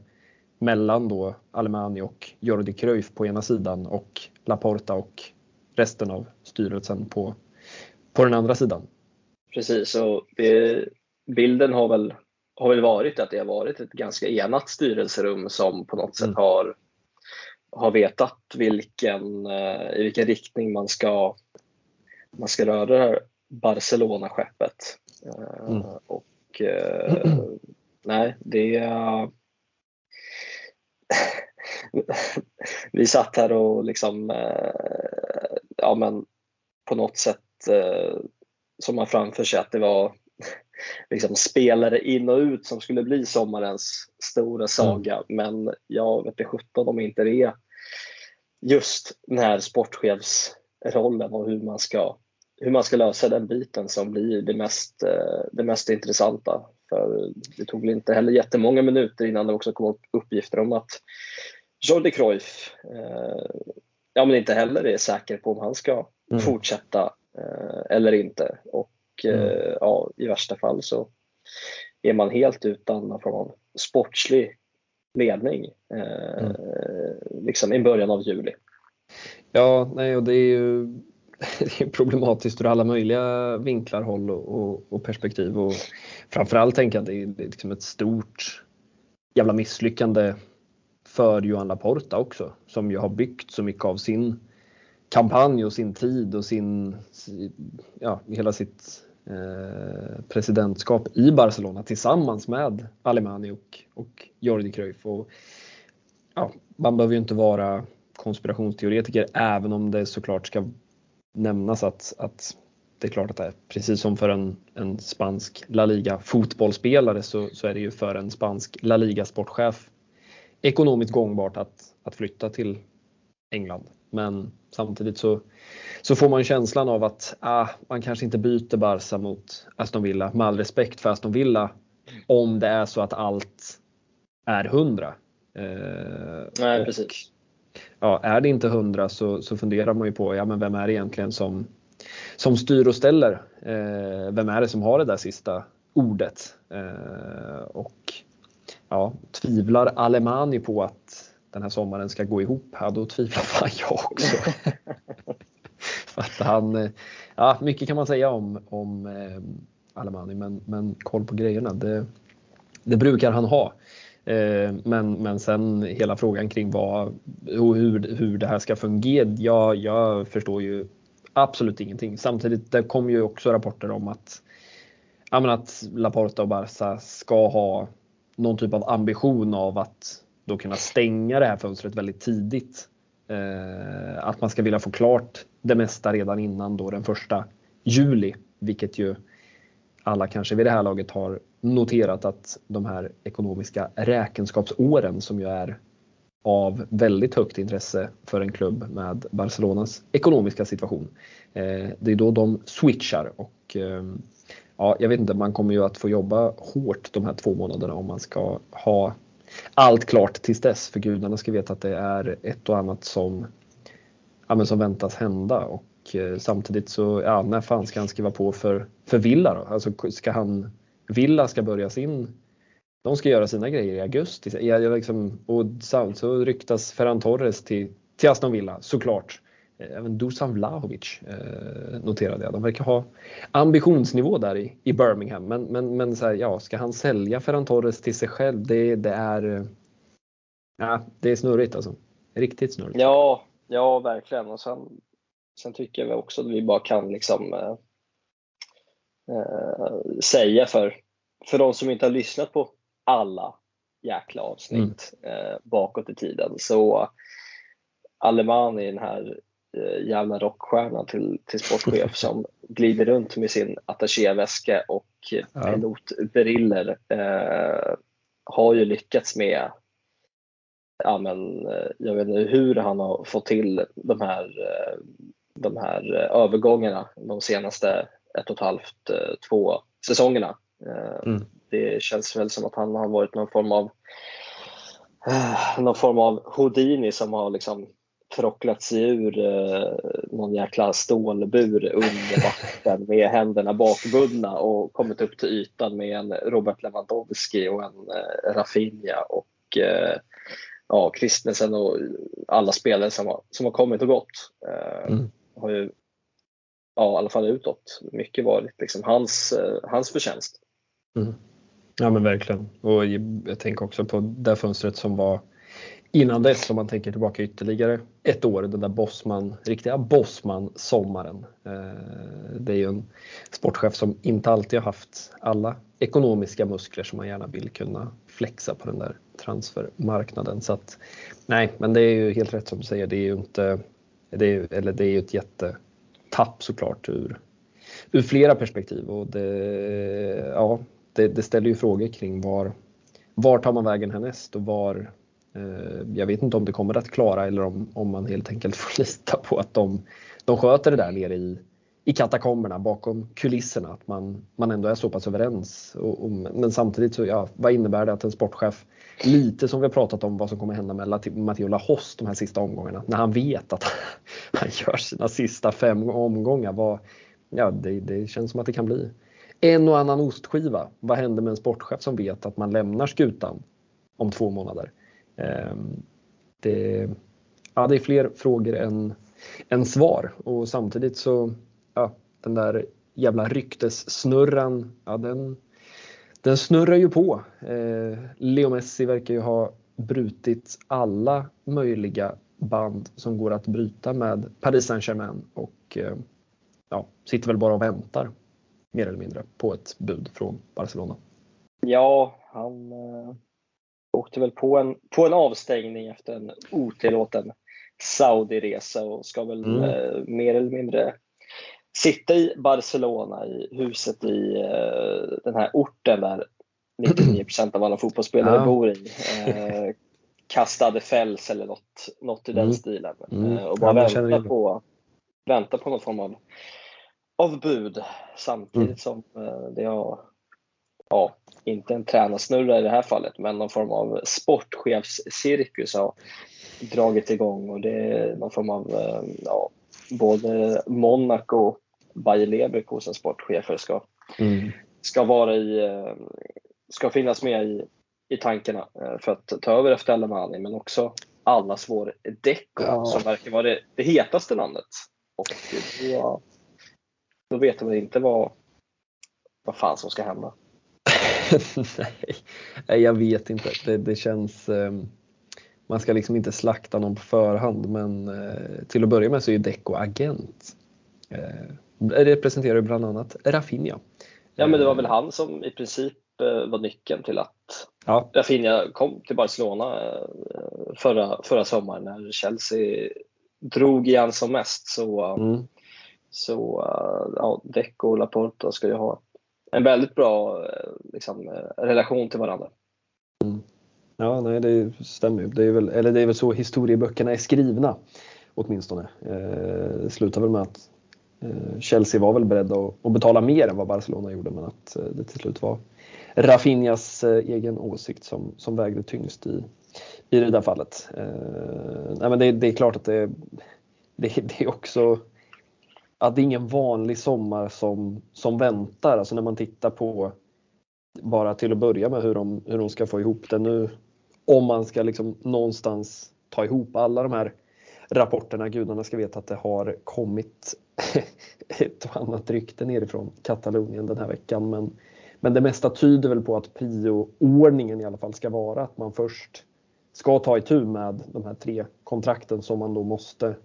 mellan då Alemani och Jordi Cruyff på ena sidan och Laporta och resten av styrelsen på, på den andra sidan. Precis, och det, bilden har väl, har väl varit att det har varit ett ganska enat styrelserum som på något sätt mm. har, har vetat vilken, eh, i vilken riktning man ska, man ska röra det här Barcelona-skeppet. Eh, mm. Och eh, nej, det vi satt här och liksom, eh, ja men på något sätt eh, som man framför sig att det var liksom spelare in och ut som skulle bli sommarens stora saga. Mm. Men jag vet inte sjutton om inte det är just den här sportchefsrollen och hur man ska hur man ska lösa den biten som blir det mest, eh, det mest intressanta. För det tog väl inte heller jättemånga minuter innan det också kom upp uppgifter om att Jordi Cruyff eh, ja, men inte heller är säker på om han ska mm. fortsätta eh, eller inte. Och mm. ja, i värsta fall så är man helt utan någon form av sportslig ledning mm. liksom i början av juli. Ja, nej, och det är ju det är problematiskt ur alla möjliga vinklar, håll och, och, och perspektiv. Och framförallt tänker jag att det är, det är liksom ett stort jävla misslyckande för Johan Laporta också, som ju har byggt så mycket av sin kampanj och sin tid och sin, ja, hela sitt eh, presidentskap i Barcelona tillsammans med Alemani och, och Jordi Cruyff. Och, ja, man behöver ju inte vara konspirationsteoretiker även om det såklart ska nämnas att, att det är klart att det är precis som för en, en spansk La Liga fotbollsspelare så, så är det ju för en spansk La Liga sportchef ekonomiskt gångbart att, att flytta till England. Men samtidigt så, så får man känslan av att ah, man kanske inte byter Barca mot Aston Villa med all respekt för Aston Villa om det är så att allt är hundra. Eh, Nej, precis ja, är det inte hundra så, så funderar man ju på ja, men vem är det egentligen som, som styr och ställer? Eh, vem är det som har det där sista ordet? Eh, och ja, tvivlar Alemani på att den här sommaren ska gå ihop, ja då tvivlar fan jag också. Att han, ja, mycket kan man säga om, om eh, Alemani men, men koll på grejerna det, det brukar han ha. Eh, men, men sen hela frågan kring vad, hur, hur det här ska fungera, ja, jag förstår ju absolut ingenting. Samtidigt det kom ju också rapporter om att, ja, att Laporta och Barca ska ha någon typ av ambition av att då kunna stänga det här fönstret väldigt tidigt. Eh, att man ska vilja få klart det mesta redan innan då den första juli, vilket ju alla kanske vid det här laget har noterat att de här ekonomiska räkenskapsåren som ju är av väldigt högt intresse för en klubb med Barcelonas ekonomiska situation. Eh, det är då de switchar och eh, ja, jag vet inte, man kommer ju att få jobba hårt de här två månaderna om man ska ha allt klart tills dess. För gudarna ska veta att det är ett och annat som, ja, som väntas hända och Eh, samtidigt så, ja, när fan ska han skriva på för, för Villa då? Alltså ska han, Villa ska börja sin, de ska göra sina grejer i augusti. Jag, liksom, och så ryktas Ferran Torres till, till Aston Villa såklart. Eh, även Dusan Vlahovic eh, noterade jag. De verkar ha ambitionsnivå där i, i Birmingham. Men, men, men så här, ja, ska han sälja Ferran Torres till sig själv? Det, det är eh, ja, det är snurrigt alltså. Riktigt snurrigt. Ja, ja verkligen. Och sen Sen tycker jag också att vi bara kan liksom eh, eh, eh, säga för, för de som inte har lyssnat på alla jäkla avsnitt mm. eh, bakåt i tiden så Alemani, den här eh, jävla rockstjärnan till, till sportchef som glider runt med sin attachéväska och ja. pilotbriller eh, har ju lyckats med ja, men, eh, jag vet inte hur han har fått till de här, eh, de här övergångarna de senaste ett och ett halvt, två säsongerna. Mm. Det känns väl som att han har varit någon form av någon form av Houdini som har liksom tråcklat sig ur eh, någon jäkla stålbur under vatten med händerna bakbundna och kommit upp till ytan med en Robert Lewandowski och en eh, Rafinha och eh, ja, Christensen och alla spelare som har, som har kommit och gått. Eh, mm. har ju, ja, i alla fall utåt, mycket varit liksom hans, eh, hans förtjänst. Mm. Ja men verkligen. Och jag tänker också på det fönstret som var innan dess om man tänker tillbaka ytterligare ett år, den där Bossman, riktiga Bossman-sommaren. Eh, det är ju en sportchef som inte alltid har haft alla ekonomiska muskler som man gärna vill kunna flexa på den där transfermarknaden. Så att, nej, men det är ju helt rätt som du säger, det är ju inte, det är, eller det är ju ett jätte tapp såklart ur, ur flera perspektiv. Och det, ja, det, det ställer ju frågor kring var, var tar man vägen härnäst och var Eh, jag vet inte om det kommer att klara eller om, om man helt enkelt får lita på att de, de sköter det där nere i, i katakomberna bakom kulisserna, att man, man ändå är så pass överens. Och, och, men samtidigt så, ja, vad innebär det att en sportchef, lite som vi har pratat om vad som kommer hända med Matteo Lahoss de här sista omgångarna, när han vet att han gör sina sista fem omgångar, vad, ja, det, det känns som att det kan bli en och annan ostskiva. Vad händer med en sportchef som vet att man lämnar skutan om två månader? Ehm, det, ja, det är fler frågor än, än svar och samtidigt så, ja, den där jävla ryktessnurran, ja, den, den snurrar ju på. Eh, Leo Messi verkar ju ha brutit alla möjliga band som går att bryta med Paris Saint-Germain och eh, ja, sitter väl bara och väntar mer eller mindre på ett bud från Barcelona. Ja, han, eh, åkte väl på en, på en avstängning efter en otillåten Saudi-resa och ska väl mm. eh, mer eller mindre sitta i Barcelona, i huset i eh, den här orten där 99% av alla fotbollsspelare ja. bor i. Eh, kastade fäls eller något, något i den mm. stilen. Mm. Eh, och bara ja, vänta, på, vänta på någon form av, av bud samtidigt mm. som det har ja, inte en tränarsnurra i det här fallet, men någon form av sportchefscirkus har dragit igång och det är någon form av, ja, både Monaco och Bayer Leverkusen sportchefer ska, mm. ska vara i, eh, ska finnas med i, i tankarna eh, för att ta över efter Alemani, men också allas vår Deco ja. som verkar vara det, det hetaste namnet. Och då, då vet man inte vad, vad fan som ska hända. Nej, jag vet inte. Det, det känns... Eh, man ska liksom inte slakta någon på förhand men eh, till att börja med så är Deco agent. Eh, representerar bland annat Rafinha. Ja men det var väl eh, han som i princip eh, var nyckeln till att ja. Rafinha kom till Barcelona eh, förra, förra sommaren när Chelsea drog igen som mest. Så, mm. så ja, Deco och Laporta ska ju ha en väldigt bra eh, liksom, eh, relation till varandra. Mm. Ja, nej, det stämmer ju. Det är väl, eller det är väl så historieböckerna är skrivna åtminstone. Eh, det slutar väl med att eh, Eh, Chelsea var väl beredda att, betala mer än vad Barcelona gjorde men att eh, det till slut var Rafinhas eh, egen åsikt som, som vägde tyngst i, i det där fallet. nej, men det, det, är klart att det, det, det är också att det är ingen vanlig sommar som, som väntar. Alltså när man tittar på bara till att börja med hur de, hur de ska få ihop det nu. Om man ska liksom någonstans ta ihop alla de här rapporterna. Gudarna ska veta att det har kommit ett och annat rykte nerifrån Katalonien den här veckan. Men, men det mesta tyder väl på att prio-ordningen i alla fall ska vara att man först ska ta itu med de här tre kontrakten som man då måste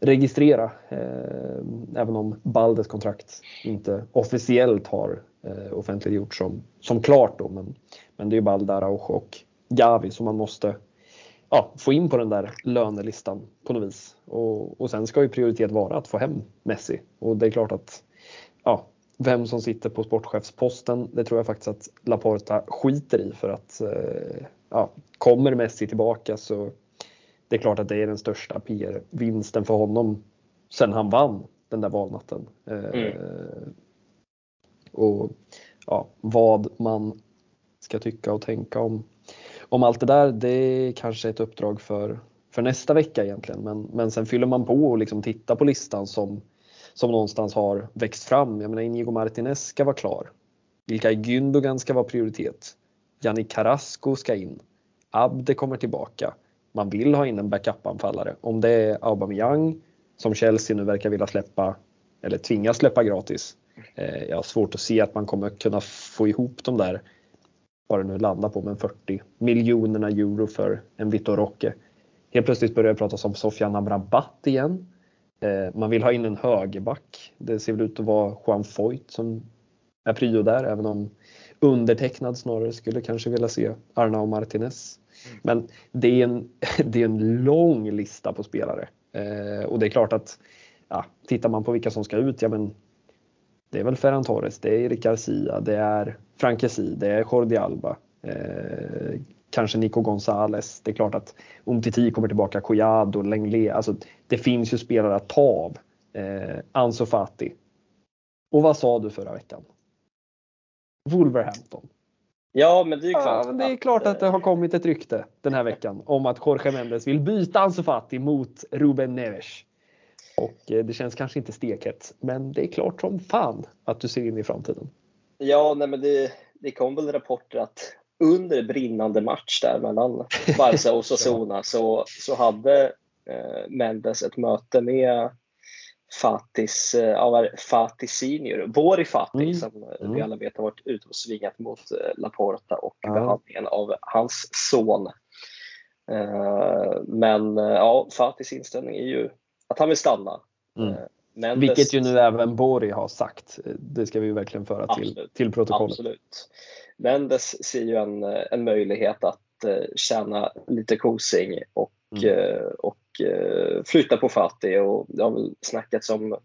registrera. Eh, även om Baldes kontrakt inte officiellt har eh, offentliggjorts som, som klart då. Men, men det är Balde, Araujo och Gavi som man måste ja, få in på den där lönelistan på något vis. Och, och sen ska ju prioritet vara att få hem Messi. Och det är klart att ja, vem som sitter på sportchefsposten, det tror jag faktiskt att Laporta skiter i för att eh, ja, kommer Messi tillbaka så det är klart att det är den största PR-vinsten för honom sen han vann den där valnatten. Eh, mm. Och ja, vad man ska tycka och tänka om, om allt det där, det är kanske ett uppdrag för, för nästa vecka egentligen. Men, men sen fyller man på och liksom tittar på listan som, som någonstans har växt fram. Jag menar Inigo Martinez ska vara klar. Vilka Gündogan ska vara prioritet. Janni Carrasco ska in. Abde kommer tillbaka. Man vill ha in en backup-anfallare. Om det är Aubameyang som Chelsea nu verkar vilja släppa eller tvingas släppa gratis. Eh, jag har svårt att se att man kommer kunna få ihop de där, vad det nu landar på, men 40 miljonerna euro för en Vitor Roque. Helt plötsligt börjar det pratas om Sofian Amrabat igen. Eh, man vill ha in en högerback. Det ser väl ut att vara Juan Foyt som är prio där, även om undertecknad snarare skulle kanske vilja se Arnau Martinez. Men det är, en, det är en lång lista på spelare eh, och det är klart att ja, tittar man på vilka som ska ut, ja men det är väl Ferran Torres, det är Erik Garcia, det är Frankesi, det är Jordi Alba. Eh, kanske Nico Gonzales. Det är klart att Umtiti kommer tillbaka, Collado, Lenglet. Alltså, det finns ju spelare att ta av. Eh, Ansu Fati. Och vad sa du förra veckan? Wolverhampton. Ja, men det är klart. Ja, det är klart att det har kommit ett rykte den här veckan om att Jorge Mendes vill byta Ansu Fati mot Ruben Neves. Och eh, det känns kanske inte stekhett, men det är klart som fan att du ser in i framtiden. Ja, nej, men det, det kom väl rapporter att under brinnande match där mellan Barca och Osasuna så, så hade eh, Mendes ett möte med Fatis, eh, Fati senior, Bori Fati mm. som mm. vi alla vet har varit ute och svingat mot eh, Laporta och mm. behandlingen av hans son. Eh, men ja, Fatis inställning är ju att han vill stanna. Mm. Eh, Mendes... Vilket ju nu även Bori har sagt. Det ska vi ju verkligen föra till, till protokollet. Absolut. Mendes ser ju en, en möjlighet att eh, tjäna lite kosing och, mm. Eh, och flytta på Fati och det har väl snackats om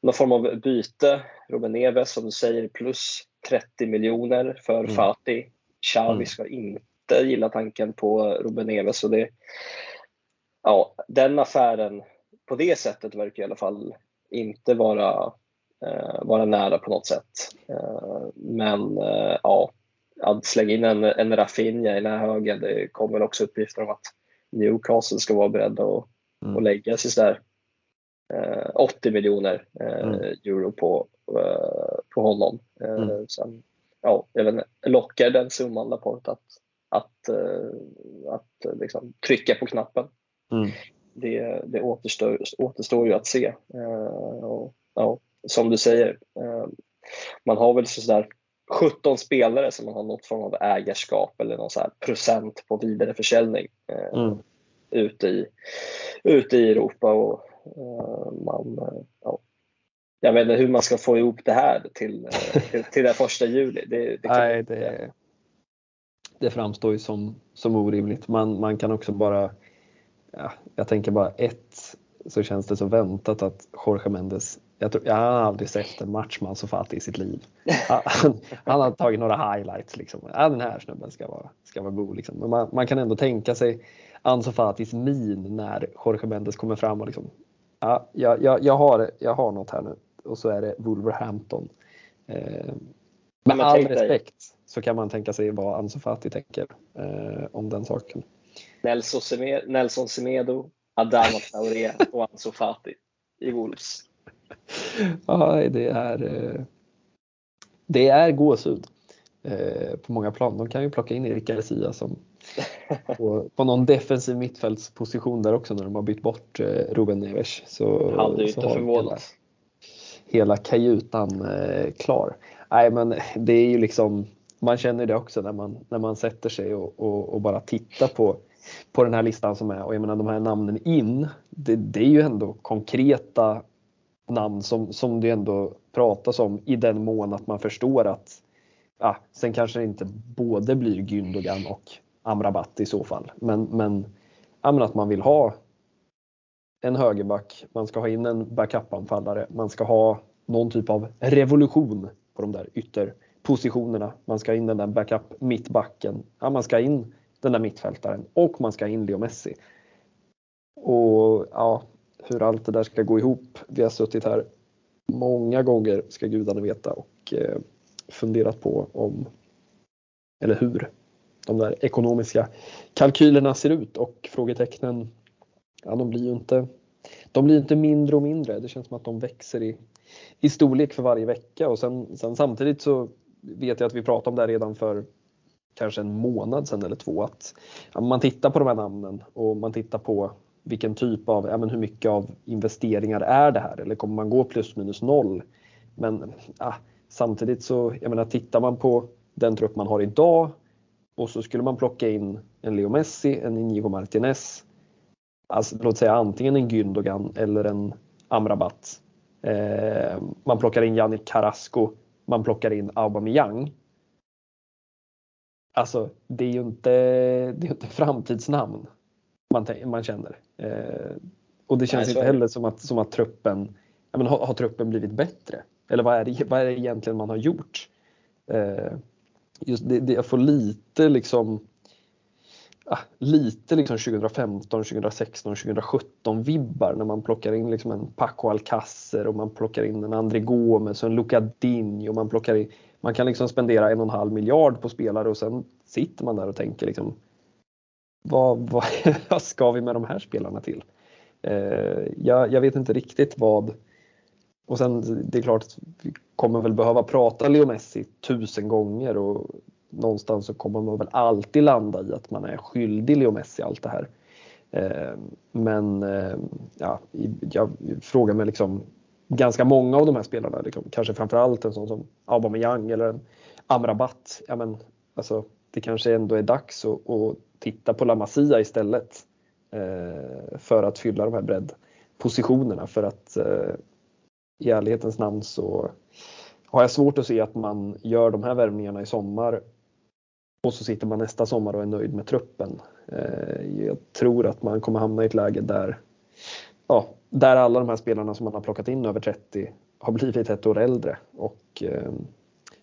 någon form av byte. Ruben Neves som du säger plus 30 miljoner för mm. Fati. Xavi mm. ska inte gilla tanken på Ruben Neves och det, ja, den affären på det sättet verkar i alla fall inte vara, eh, vara nära på något sätt. Eh, men eh, ja, att slänga in en, en Rafinha i den här högen, det kommer också uppgifter om att Newcastle ska vara beredda att, mm. att lägga sig sådär 80 miljoner mm. euro på, på honom. Mm. Sen, ja, jag vet inte, lockar den summan Laporte att, att, att liksom trycka på knappen? Mm det, det återstår, återstår ju att se. Eh, och, ja, som du säger, eh, man har väl sådär 17 spelare som man har något form av ägarskap eller någon så procent på vidareförsäljning eh, mm. ute, i, ute i Europa. Och, man, ja, jag vet inte hur man ska få ihop det här till, till, till den första juli. Det, det Nej, det, det framstår ju som, som orimligt. Man, man kan också bara ja, jag tänker bara ett så känns det så väntat att Jorge Mendes, jag, tror, jag har aldrig sett en match med Ansu Fati i sitt liv. Han, han, har tagit några highlights liksom. Ja, den här snubben ska vara, ska vara god liksom. Men man, man kan ändå tänka sig Ansu Fatis min när Jorge Mendes kommer fram och liksom, ja, jag, jag, jag, har, jag har något här nu och så är det Wolverhampton. Eh, med all respekt så kan man tänka sig vad Ansu Fati tänker eh, om den saken. Nelson Semedo, Adama Traoré och Ansu Fati i Wolves. Ja, det är, eh, det är gåshud eh, på många plan. De kan ju plocka in Erik Garcia som på, på någon defensiv mittfältsposition där också när de har bytt bort eh, Ruben Neves. Så, Hade ju inte förvånat. Hela, hela kajutan klar. Nej men det är ju liksom, man känner det också när man, när man sätter sig och, och, och bara tittar på på den här listan som är och jag menar de här namnen in, det, det är ju ändå konkreta namn som, som det ändå pratas om i den mån att man förstår att ja, sen kanske det inte både blir Gündogan och Amrabat i så fall. Men, men, ja, men att man vill ha en högerback, man ska ha in en backup-anfallare, man ska ha någon typ av revolution på de där ytterpositionerna. Man ska in den där backup mittbacken, ja, man ska in den där mittfältaren och man ska ha in Leo Messi. Och ja, hur allt det där ska gå ihop. Vi har suttit här många gånger, ska gudarna veta, och eh, funderat på om, eller hur, de där ekonomiska kalkylerna ser ut och frågetecknen, ja de blir ju inte, de blir inte mindre och mindre. Det känns som att de växer i, i storlek för varje vecka och sen, sen samtidigt så vet jag att vi pratade om det här redan för kanske en månad sedan eller två att man tittar på de här namnen och man tittar på vilken typ av, ja, men hur mycket av investeringar är det här eller kommer man gå plus minus noll? Men ja, samtidigt så, jag menar tittar man på den trupp man har idag och så skulle man plocka in en Leo Messi, en Inigo Martinez, alltså låt säga antingen en Gündogan eller en Amrabat. Eh, man plockar in Yannick Carrasco, man plockar in Aubameyang. Alltså det är ju inte, det är inte framtidsnamn man, man känner. Eh, och det känns Nej, inte heller som att, som att truppen, men har, har, truppen blivit bättre? Eller vad är det, vad är det egentligen man har gjort? Eh, just det, det, jag får lite liksom ah, lite liksom 2015, 2016, 2017 vibbar när man plockar in liksom en Paco Alcacer och man plockar in en André Gomes och en Luca Dini och man plockar in, man kan liksom spendera en och en halv miljard på spelare och sen sitter man där och tänker liksom vad, vad, vad ska vi med de här spelarna till? Eh, jag, jag, vet inte riktigt vad och sen det är klart att vi kommer väl behöva prata Leo Messi tusen gånger och någonstans så kommer man väl alltid landa i att man är skyldig Leo Messi allt det här. Eh, men eh, ja, jag frågar mig liksom ganska många av de här spelarna, liksom, kanske framförallt en sån som Aubameyang eller en Amrabat. Ja, men, alltså, det kanske ändå är dags att, att titta på La Masia istället eh, för att fylla de här breddpositionerna för att eh, i ärlighetens namn så har jag svårt att se att man gör de här värvningarna i sommar och så sitter man nästa sommar och är nöjd med truppen. Eh, jag tror att man kommer hamna i ett läge där, ja, där alla de här spelarna som man har plockat in över 30 har blivit ett år äldre. Och eh,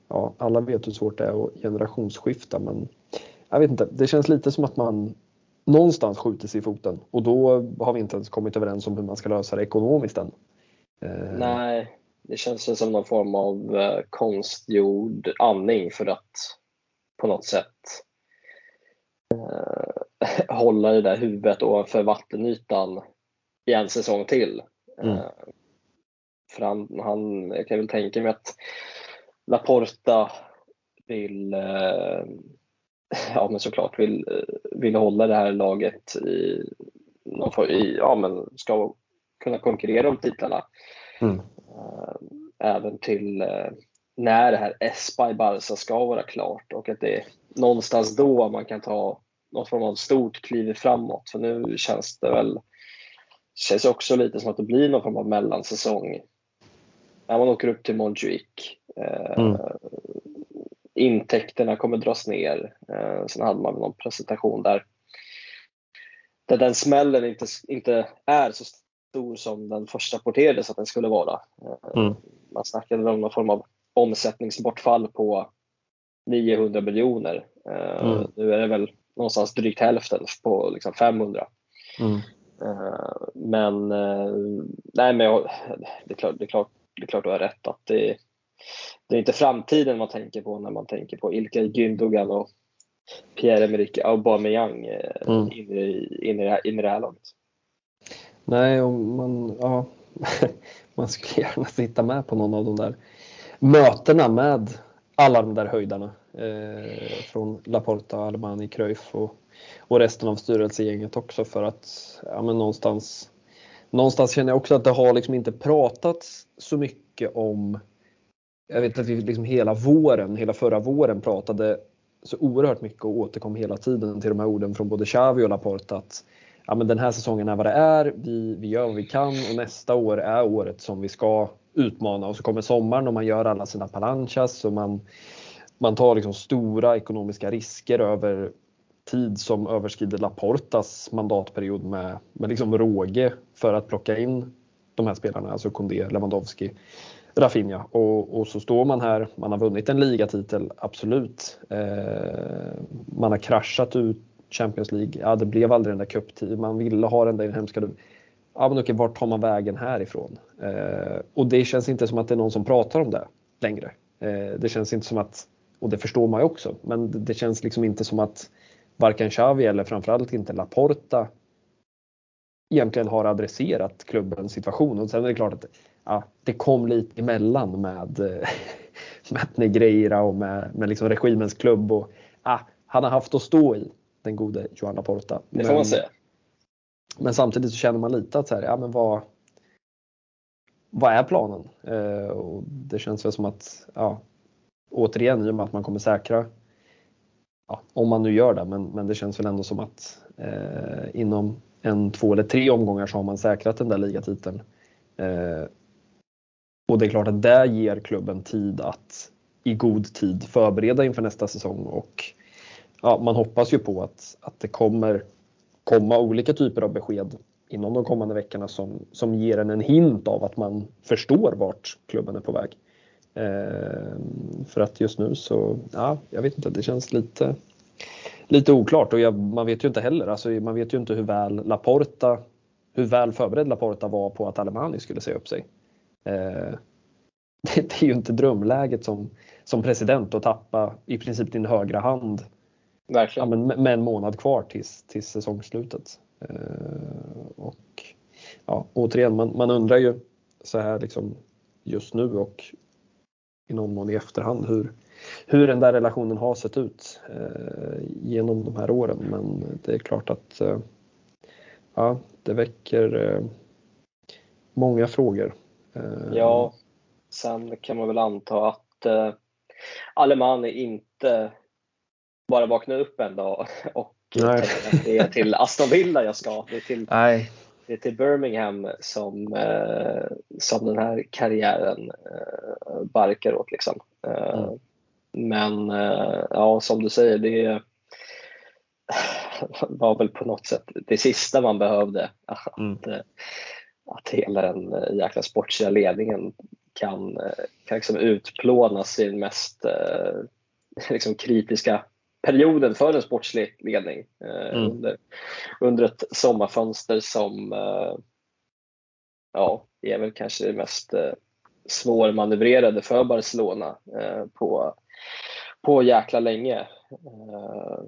ja, alla vet hur svårt det är att generationsskifta men jag vet inte, det känns lite som att man någonstans skjuter sig i foten. Och då har vi inte ens kommit överens om hur man ska lösa det ekonomiskt än. Eh, Nej, det känns som någon form av eh, konstgjord andning för att på något sätt hålla det där huvudet ovanför vattenytan i en säsong till. Mm. Eh, för han, han, jag kan väl tänka mig att Laporta vill, eh, ja men såklart vill, vill hålla det här laget i, i ja men ska kunna konkurrera om titlarna. Mm. Eh, även till eh, när det här Espa i Barca ska vara klart och att det är någonstans då man kan ta något form av stort kliv framåt. För nu känns det väl känns också lite som att det blir någon form av mellansäsong. När man åker upp till Montjuic. Eh, mm. Intäkterna kommer dras ner. sen hade man någon presentation där, där den smällen inte, inte är så stor som den först rapporterades att den skulle vara. Mm. Man snackade om någon form av omsättningsbortfall på 900 miljoner. Eh, mm. Nu är det väl någonstans drygt hälften på liksom 500. Mm. Eh, men, eh, nej, men jag, det, är klart, det, är klart, det är klart du har rätt att det, det är inte framtiden man tänker på när man tänker på Ilkay Gündogan och Pierre-Emerick Aubameyang mm. in, i, in, i, in i det här laget. Nej, och man, ja, man skulle gärna sitta med på någon av de där mötena med alla de där höjdarna eh, från Laporta, Armani, Cruyff och, och resten av styrelsegänget också för att ja, men någonstans, någonstans känner jag också att det har liksom inte pratats så mycket om jag vet att vi liksom hela våren, hela förra våren pratade så oerhört mycket och återkom hela tiden till de här orden från både Xavi och Laporta att ja, men den här säsongen är vad det är, vi, vi gör vad vi kan och nästa år är året som vi ska utmana och så kommer sommaren och man gör alla sina palanchas och man, man tar liksom stora ekonomiska risker över tid som överskrider Laportas mandatperiod med, med liksom råge för att plocka in de här spelarna, alltså Kondé, Lewandowski, Rafinha och, och, så står man här, man har vunnit en ligatitel, absolut. Eh, man har kraschat ut Champions League, ja det blev aldrig den där cuptiden, man ville ha den där inhemska Ja men okej, vart tar man vägen härifrån? Eh, och det känns inte som att det är någon som pratar om det längre. Eh, det känns inte som att, och det förstår man ju också, men det, känns liksom inte som att varken Xavi eller framförallt inte Laporta egentligen har adresserat klubbens situation. Och sen är det klart att ja, det kom lite emellan med, med Negreira och med, med liksom regimens klubb. Och, ja, han har haft att stå i, den gode Johan Laporta. Det får man säga. Men samtidigt så känner man lite att så här, ja, men vad, vad är planen? Eh, och det känns väl som att, ja, återigen i och med att man kommer säkra, ja, om man nu gör det, men, men det känns väl ändå som att eh, inom en, två eller tre omgångar så har man säkrat den där ligatiteln. Eh, och det är klart att det ger klubben tid att i god tid förbereda inför nästa säsong och ja, man hoppas ju på att, att det kommer komma olika typer av besked inom de kommande veckorna som, som ger en en hint av att man förstår vart klubben är på väg. Eh, för att just nu så, ja, jag vet inte, det känns lite, lite oklart och jag, man vet ju inte heller, alltså man vet ju inte hur väl Laporta, hur väl förberedd Laporta var på att Alemani skulle säga upp sig. Eh, det, det, är ju inte drömläget som, som president att tappa i princip din högra hand. Ja, men med en månad kvar tills, tills säsongslutet. Eh, och ja, återigen, man, man undrar ju så här liksom just nu och i någon mån i efterhand hur, hur den där relationen har sett ut eh, genom de här åren. Men det är klart att eh, ja, det väcker eh, många frågor. Eh, ja, sen kan man väl anta att eh, Alemani inte bara vakna upp en dag och Nej. det är till Aston Villa jag ska. Det är till, Nej. Det är till Birmingham som, eh, som den här karriären eh, barkar åt. Liksom. Eh, mm. Men eh, ja, som du säger, det var väl på något sätt det sista man behövde. Att, mm. Eh, att hela den eh, jäkla sportsliga ledningen kan, kan liksom utplåna sin mest liksom kritiska perioden för en sportslig ledning eh, mm. under, under ett sommarfönster som eh, ja, är väl kanske det mest eh, svårmanövrerade för Barcelona eh, på, på jäkla länge. Eh,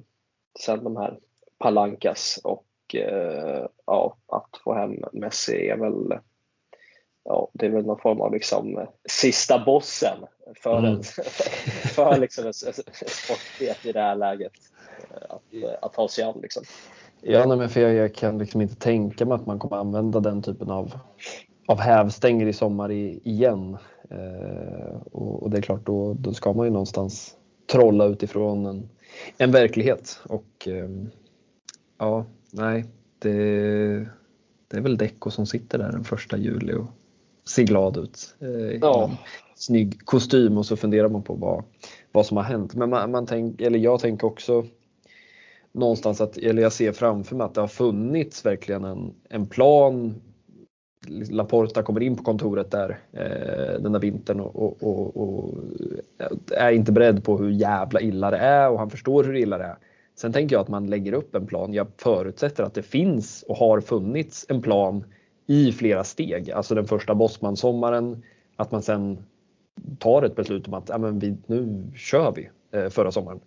sen de här Palancas och eh, ja, att få hem Messi är väl ja, det är väl någon form av liksom eh, sista bossen för, mm. en, för liksom en, en i det här läget eh, att, eh, att ta sig an. Liksom. Ja, nej, men för jag, jag, kan liksom inte tänka mig att man kommer använda den typen av, av hävstänger i sommar i, igen. Eh, och, och, det är klart, då, då ska man ju någonstans trolla utifrån en, en verklighet. Och eh, ja, nej, det, det är väl Deco som sitter där den första juli och ser glad ut. Eh, ja. Snygg kostym och så funderar man på vad, vad som har hänt. Men man, man tänk, eller jag tänker också någonstans att, eller jag ser framför mig att det har funnits verkligen en, en plan. Laporta kommer in på kontoret där eh, den där vintern och, och, och, och, är inte beredd på hur jävla illa det är och han förstår hur illa det är. Sen tänker jag att man lägger upp en plan. Jag förutsätter att det finns och har funnits en plan i flera steg. Alltså den första Bosman-sommaren, att man sen tar ett beslut om att ja, men vi, nu kör vi eh, förra sommaren.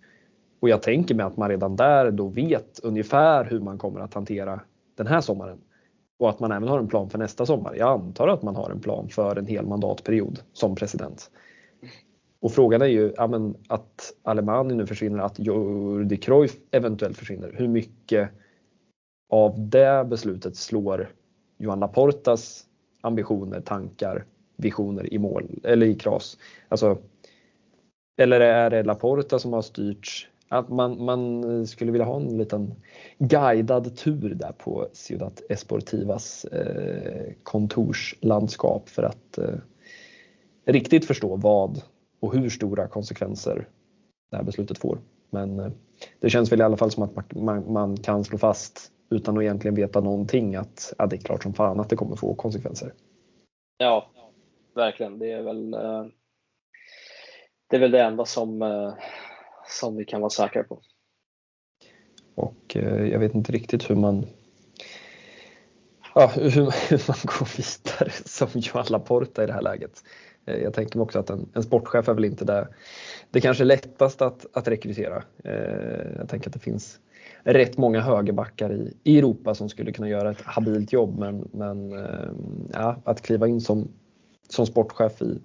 Och jag tänker mig att man redan där då vet ungefär hur man kommer att hantera den här sommaren. Och att man även har en plan för nästa sommar. Jag antar att man har en plan för en hel mandatperiod som president. Och frågan är ju ja, men att Alemani nu försvinner, att Jordi Cruyff eventuellt försvinner. Hur mycket av det beslutet slår Johan Laportas ambitioner, tankar, visioner i mål eller i kras. Alltså, eller är det Laporta som har styrt att man, man skulle vilja ha en liten guidad tur där på Ciudad Esportivas eh, kontorslandskap för att eh, riktigt förstå vad och hur stora konsekvenser det här beslutet får. Men eh, det känns väl i alla fall som att man, man, man kan slå fast utan att egentligen veta någonting att ja, det är klart som fan att det kommer få konsekvenser. Ja, verkligen. Det är väl eh, det, är väl det enda som, eh, som vi kan vara säkra på. Och eh, jag vet inte riktigt hur man ja, hur, hur man går vidare som Johan Laporta i det här läget. Jag tänker mig också att en, en sportchef är väl inte det, det kanske lättaste att, att rekrytera. Jag tänker att det finns rätt många högerbackar i, i Europa som skulle kunna göra ett habilt jobb men, men eh, ja, att kliva in som, som sportchef i,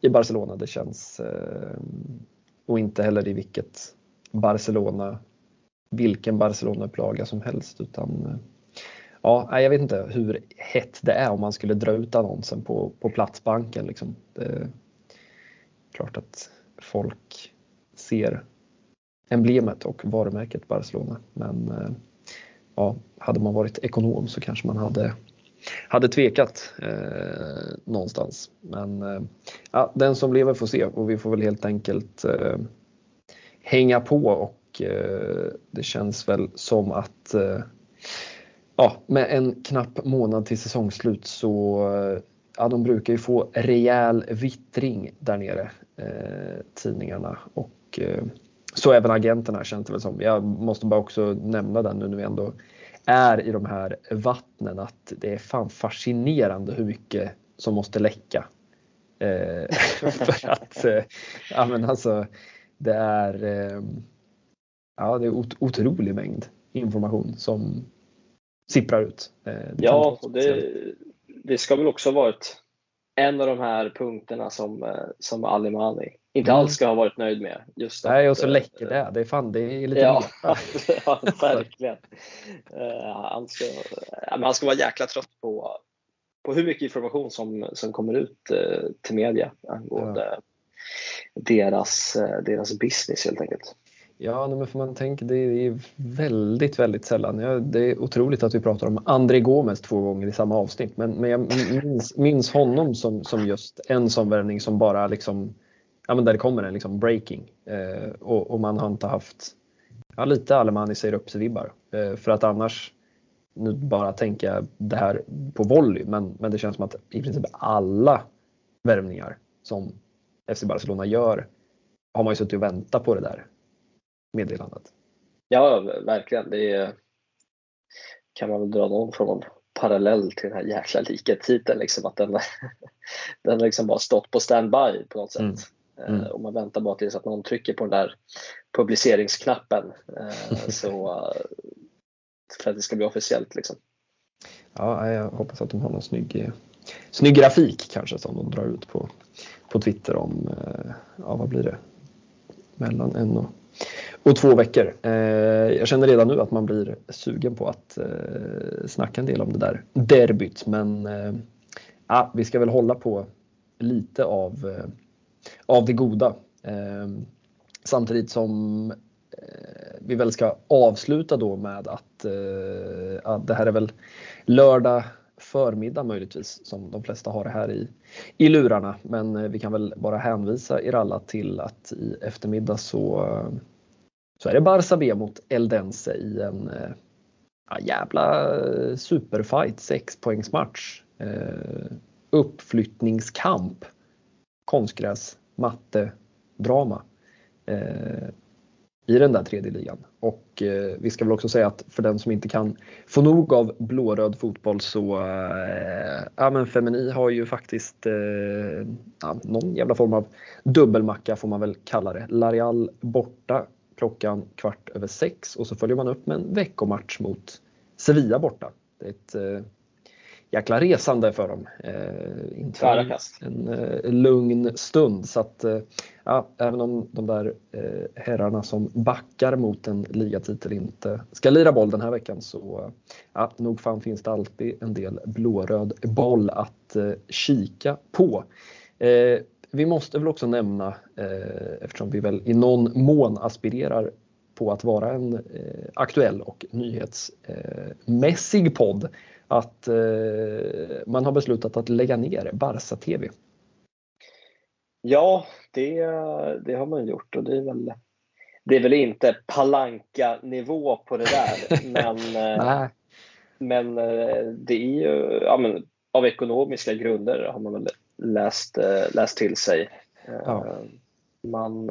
i Barcelona det känns eh, och inte heller i vilket Barcelona vilken Barcelona-upplaga som helst utan eh, ja, jag vet inte hur hett det är om man skulle dra ut annonsen på, på Platsbanken. Liksom. Det är klart att folk ser emblemet och varumärket Barcelona. Men eh, ja, hade man varit ekonom så kanske man hade, hade tvekat eh, någonstans. Men eh, ja, den som lever får se och vi får väl helt enkelt eh, hänga på och eh, det känns väl som att eh, ja, med en knapp månad till säsongslut så eh, ja, de brukar ju få rejäl vittring där nere, eh, tidningarna och eh, så även agenterna känns det väl som. Jag måste bara också nämna den nu när vi ändå är i de här vattnen att det är fan fascinerande hur mycket som måste läcka. Eh, för att, eh, ja men alltså det är, eh, ja det är ot otrolig mängd information som sipprar ut. Eh, det ja, det, det ska väl också ha varit en av de här punkterna som, eh, som Alimani inte mm. alls ska ha varit nöjd med. Just Nej, och så läcker det. Det är fan, det är lite Ja, ja verkligen. Uh, han, ska, han ska vara jäkla trött på, på hur mycket information som, som kommer ut uh, till media angående ja. deras, deras business helt enkelt. Ja, men för man tänker det är väldigt, väldigt sällan. Ja, det är otroligt att vi pratar om André Gomes två gånger i samma avsnitt, men, men jag minns, minns honom som, som just en sån värvning som bara liksom, ja men där det kommer en liksom breaking eh, och, och, man har inte haft, ja lite Alemani säger upp sig vibbar eh, för att annars, nu bara tänker jag det här på volley, men, men det känns som att i princip alla värvningar som FC Barcelona gör har man ju suttit och väntat på det där meddelandet. Ja, verkligen. Det är, kan man väl dra någon form av parallell till den här jäkla likhetstiteln. Liksom, att den, den liksom bara stått på standby på något sätt. Mm. Mm. Eh, och man väntar bara tills att någon trycker på den där publiceringsknappen eh, så, eh, för att det ska bli officiellt. Liksom. Ja, jag hoppas att de har någon snygg, snygg grafik kanske som de drar ut på, på Twitter om, ja vad blir det, mellan en och och två veckor. Jag känner redan nu att man blir sugen på att snacka en del om det där derbyt men ja, vi ska väl hålla på lite av, av det goda. Ehm, samtidigt som eh, vi väl ska avsluta då med att eh, att det här är väl lördag förmiddag möjligtvis som de flesta har det här i, i lurarna. Men eh, vi kan väl bara hänvisa er alla till att i eftermiddag så så är det Barça B mot Eldense i en eh, ja, jävla superfight, 6 poängsmatch. Uppflyttningskamp, konstgräs, mattedrama eh, i den där tredje ligan. Och eh, vi ska väl också säga att för den som inte kan få nog av blåröd fotboll så eh, ja men Femini har ju faktiskt eh, ja, någon jävla form av dubbelmacka får man väl kalla det. Larial borta klockan kvart över sex och så följer man upp med en veckomatch mot Sevilla borta. Det är ett eh, jäkla resande för dem. Eh, inte en eh, lugn stund. Så att, eh, ja, även om de där eh, herrarna som backar mot en ligatitel inte ska lira boll den här veckan så ja, nog fan finns det alltid en del blåröd boll att eh, kika på. Eh, vi måste väl också nämna, eh, eftersom vi väl i någon mån aspirerar på att vara en eh, aktuell och nyhetsmässig eh, podd, att eh, man har beslutat att lägga ner Barca TV. Ja, det, det har man gjort och det är väl, det är väl inte palanka-nivå på det där. men, eh, men eh, det är ju, ja, men, av ekonomiska grunder har man väl läst, läst till sig. Ja. Man,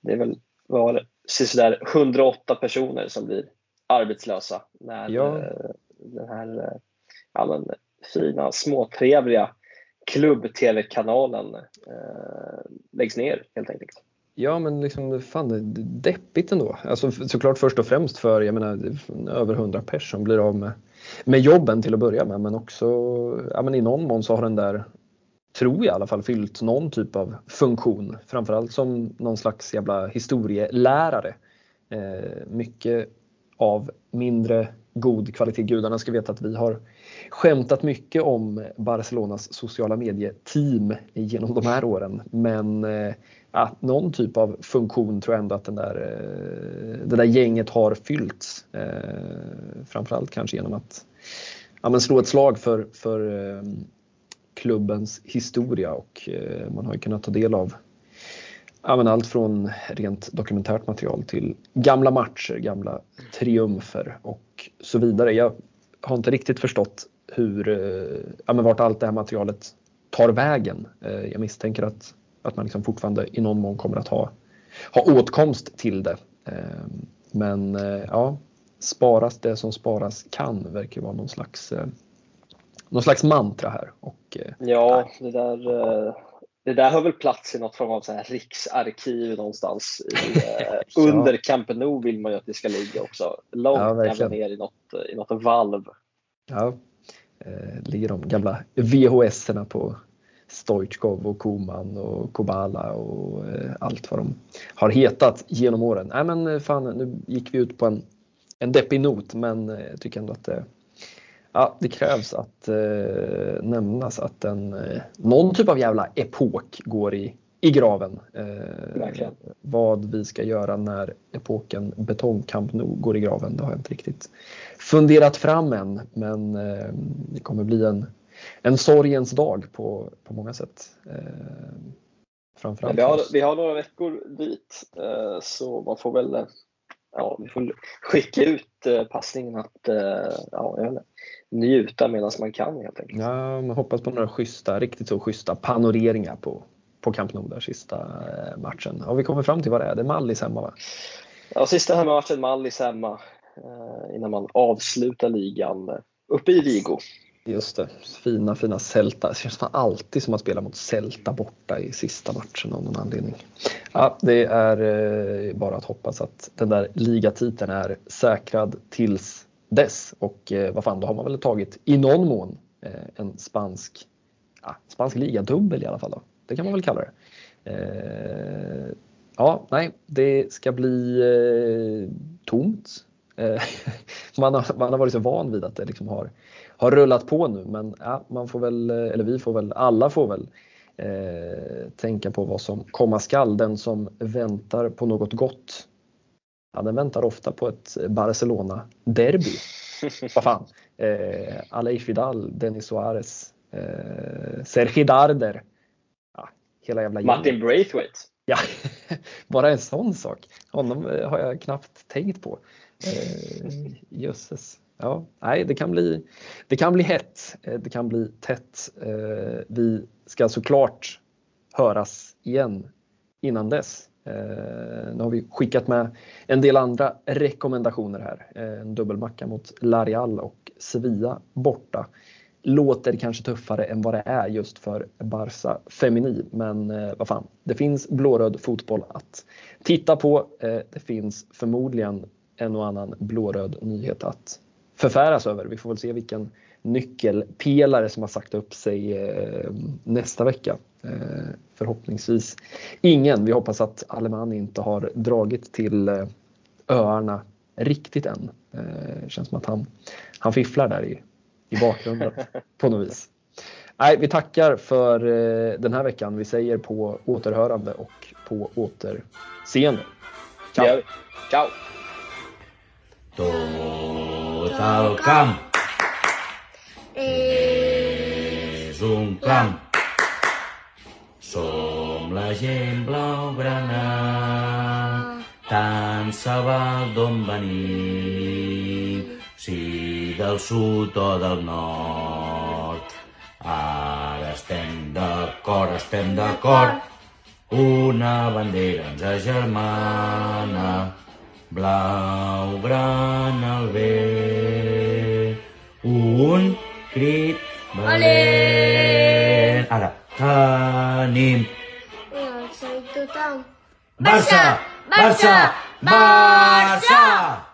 det är väl var det, sådär 108 personer som blir arbetslösa när Ja den här eh, ja, men, fina, småtrevliga klubb-tv-kanalen eh, läggs ner helt enkelt. Ja men liksom fan det är deppigt ändå. Alltså såklart först och främst för jag menar över 100 pers som blir av med, med jobben till att börja med men också ja, men i någon mån så har den där tror jag i alla fall fyllt någon typ av funktion. Framförallt som någon slags jävla historielärare. Eh, mycket av mindre god kvalitet. Gudarna ska veta att vi har skämtat mycket om Barcelonas sociala medieteam genom de här åren. Men eh, ja, någon typ av funktion tror jag ändå att den där, eh, det där gänget har fyllt. Eh, framförallt kanske genom att ja, men slå ett slag för, för eh, klubbens historia och eh, man har ju kunnat ta del av ja, allt från rent dokumentärt material till gamla matcher, gamla triumfer och så vidare. Jag har inte riktigt förstått hur, eh, ja, men vart allt det här materialet tar vägen. Eh, jag misstänker att, att man liksom fortfarande i någon mån kommer att ha, ha åtkomst till det. Eh, men ja, sparas det som sparas kan verkar vara någon slags, någon slags mantra här. Och, ja, det där det där har väl plats i något form av så här riksarkiv någonstans. I, eh, under Camp Nou vill man ju att det ska ligga också. Långt ja, ner i något, i något valv. Ja, eh, ligger de gamla VHS-erna på Stoichkov och Koman och Kobala och eh, allt vad de har hetat genom åren. Nej men eh, fan, nu gick vi ut på en, en deppig not men jag tycker ändå att det Ja, det krävs att eh, nämnas att en, eh, någon typ av jävla epok går i, i graven. Eh, vad vi ska göra när epoken betongkamp nog går i graven, det har jag inte riktigt funderat fram än. Men eh, det kommer bli en, en sorgens dag på, på många sätt. Eh, framförallt vi, har, vi har några veckor dit så man får väl ja, vi får skicka ut passningen att ja, jag vet inte, njuta medan man kan helt enkelt. Ja, man hoppas på några schyssta, riktigt så schyssta panoreringar på, på Camp Nou där sista eh, matchen. Har vi kommit fram till vad det är? Det är Mallis hemma va? Ja, sista hemmamatchen Mallis hemma eh, innan man avslutar ligan eh, uppe i Vigo. Just det, fina fina Celta. Det känns fan alltid som att spela mot Celta borta i sista matchen av någon anledning. Ja, det är bara att hoppas att den där ligatiteln är säkrad tills dess och eh, vad fan, då har man väl tagit i någon mån eh, en spansk, ja, spansk ligadubbel i alla fall. Då. Det kan man väl kalla det. Eh, ja, nej, det ska bli eh, tomt. Eh, man, har, man har varit så van vid att det liksom har, har rullat på nu men ja, man får väl, eh, eller vi får väl, alla får väl eh, tänka på vad som komma skall. Den som väntar på något gott ja, den väntar ofta på ett Barcelona-derby. Vad fan. Eh, Aleix Vidal, Denis Suarez, eh, Sergi Darder. Ja, hela jävla Martin Braithwaite. Ja, bara en sån sak. Honom eh, har jag knappt tänkt på. Eh, jösses. Ja, nej, det kan bli, det kan bli hett. Eh, det kan bli tätt. Eh, vi ska såklart höras igen innan dess. Eh, nu har vi skickat med en del andra rekommendationer här. Eh, en dubbelmacka mot Larial och Sevilla borta. Låter kanske tuffare än vad det är just för Barca Femini, men eh, vad fan, det finns blåröd fotboll att titta på. Det finns förmodligen en och annan blåröd nyhet att förfäras över. Vi får väl se vilken nyckelpelare som har sagt upp sig nästa vecka. Eh, förhoppningsvis ingen. Vi hoppas att Alemann inte har dragit till eh, öarna riktigt än. Det eh, känns som att han, han fifflar där i, i bakgrunden på något vis. Nej, vi tackar för den här veckan. Vi säger på återhörande och på återseende. Ciao! Ciao! Total camp un camp som la gent blaugrana, tant se val d'on venim, si del sud o del nord. Ara estem d'acord, estem d'acord. Una bandera ens agermana, blau, gran al bé. Un crit valent. Ara, tenim Barça. Barça! Barça! Barça! Barça! Barça!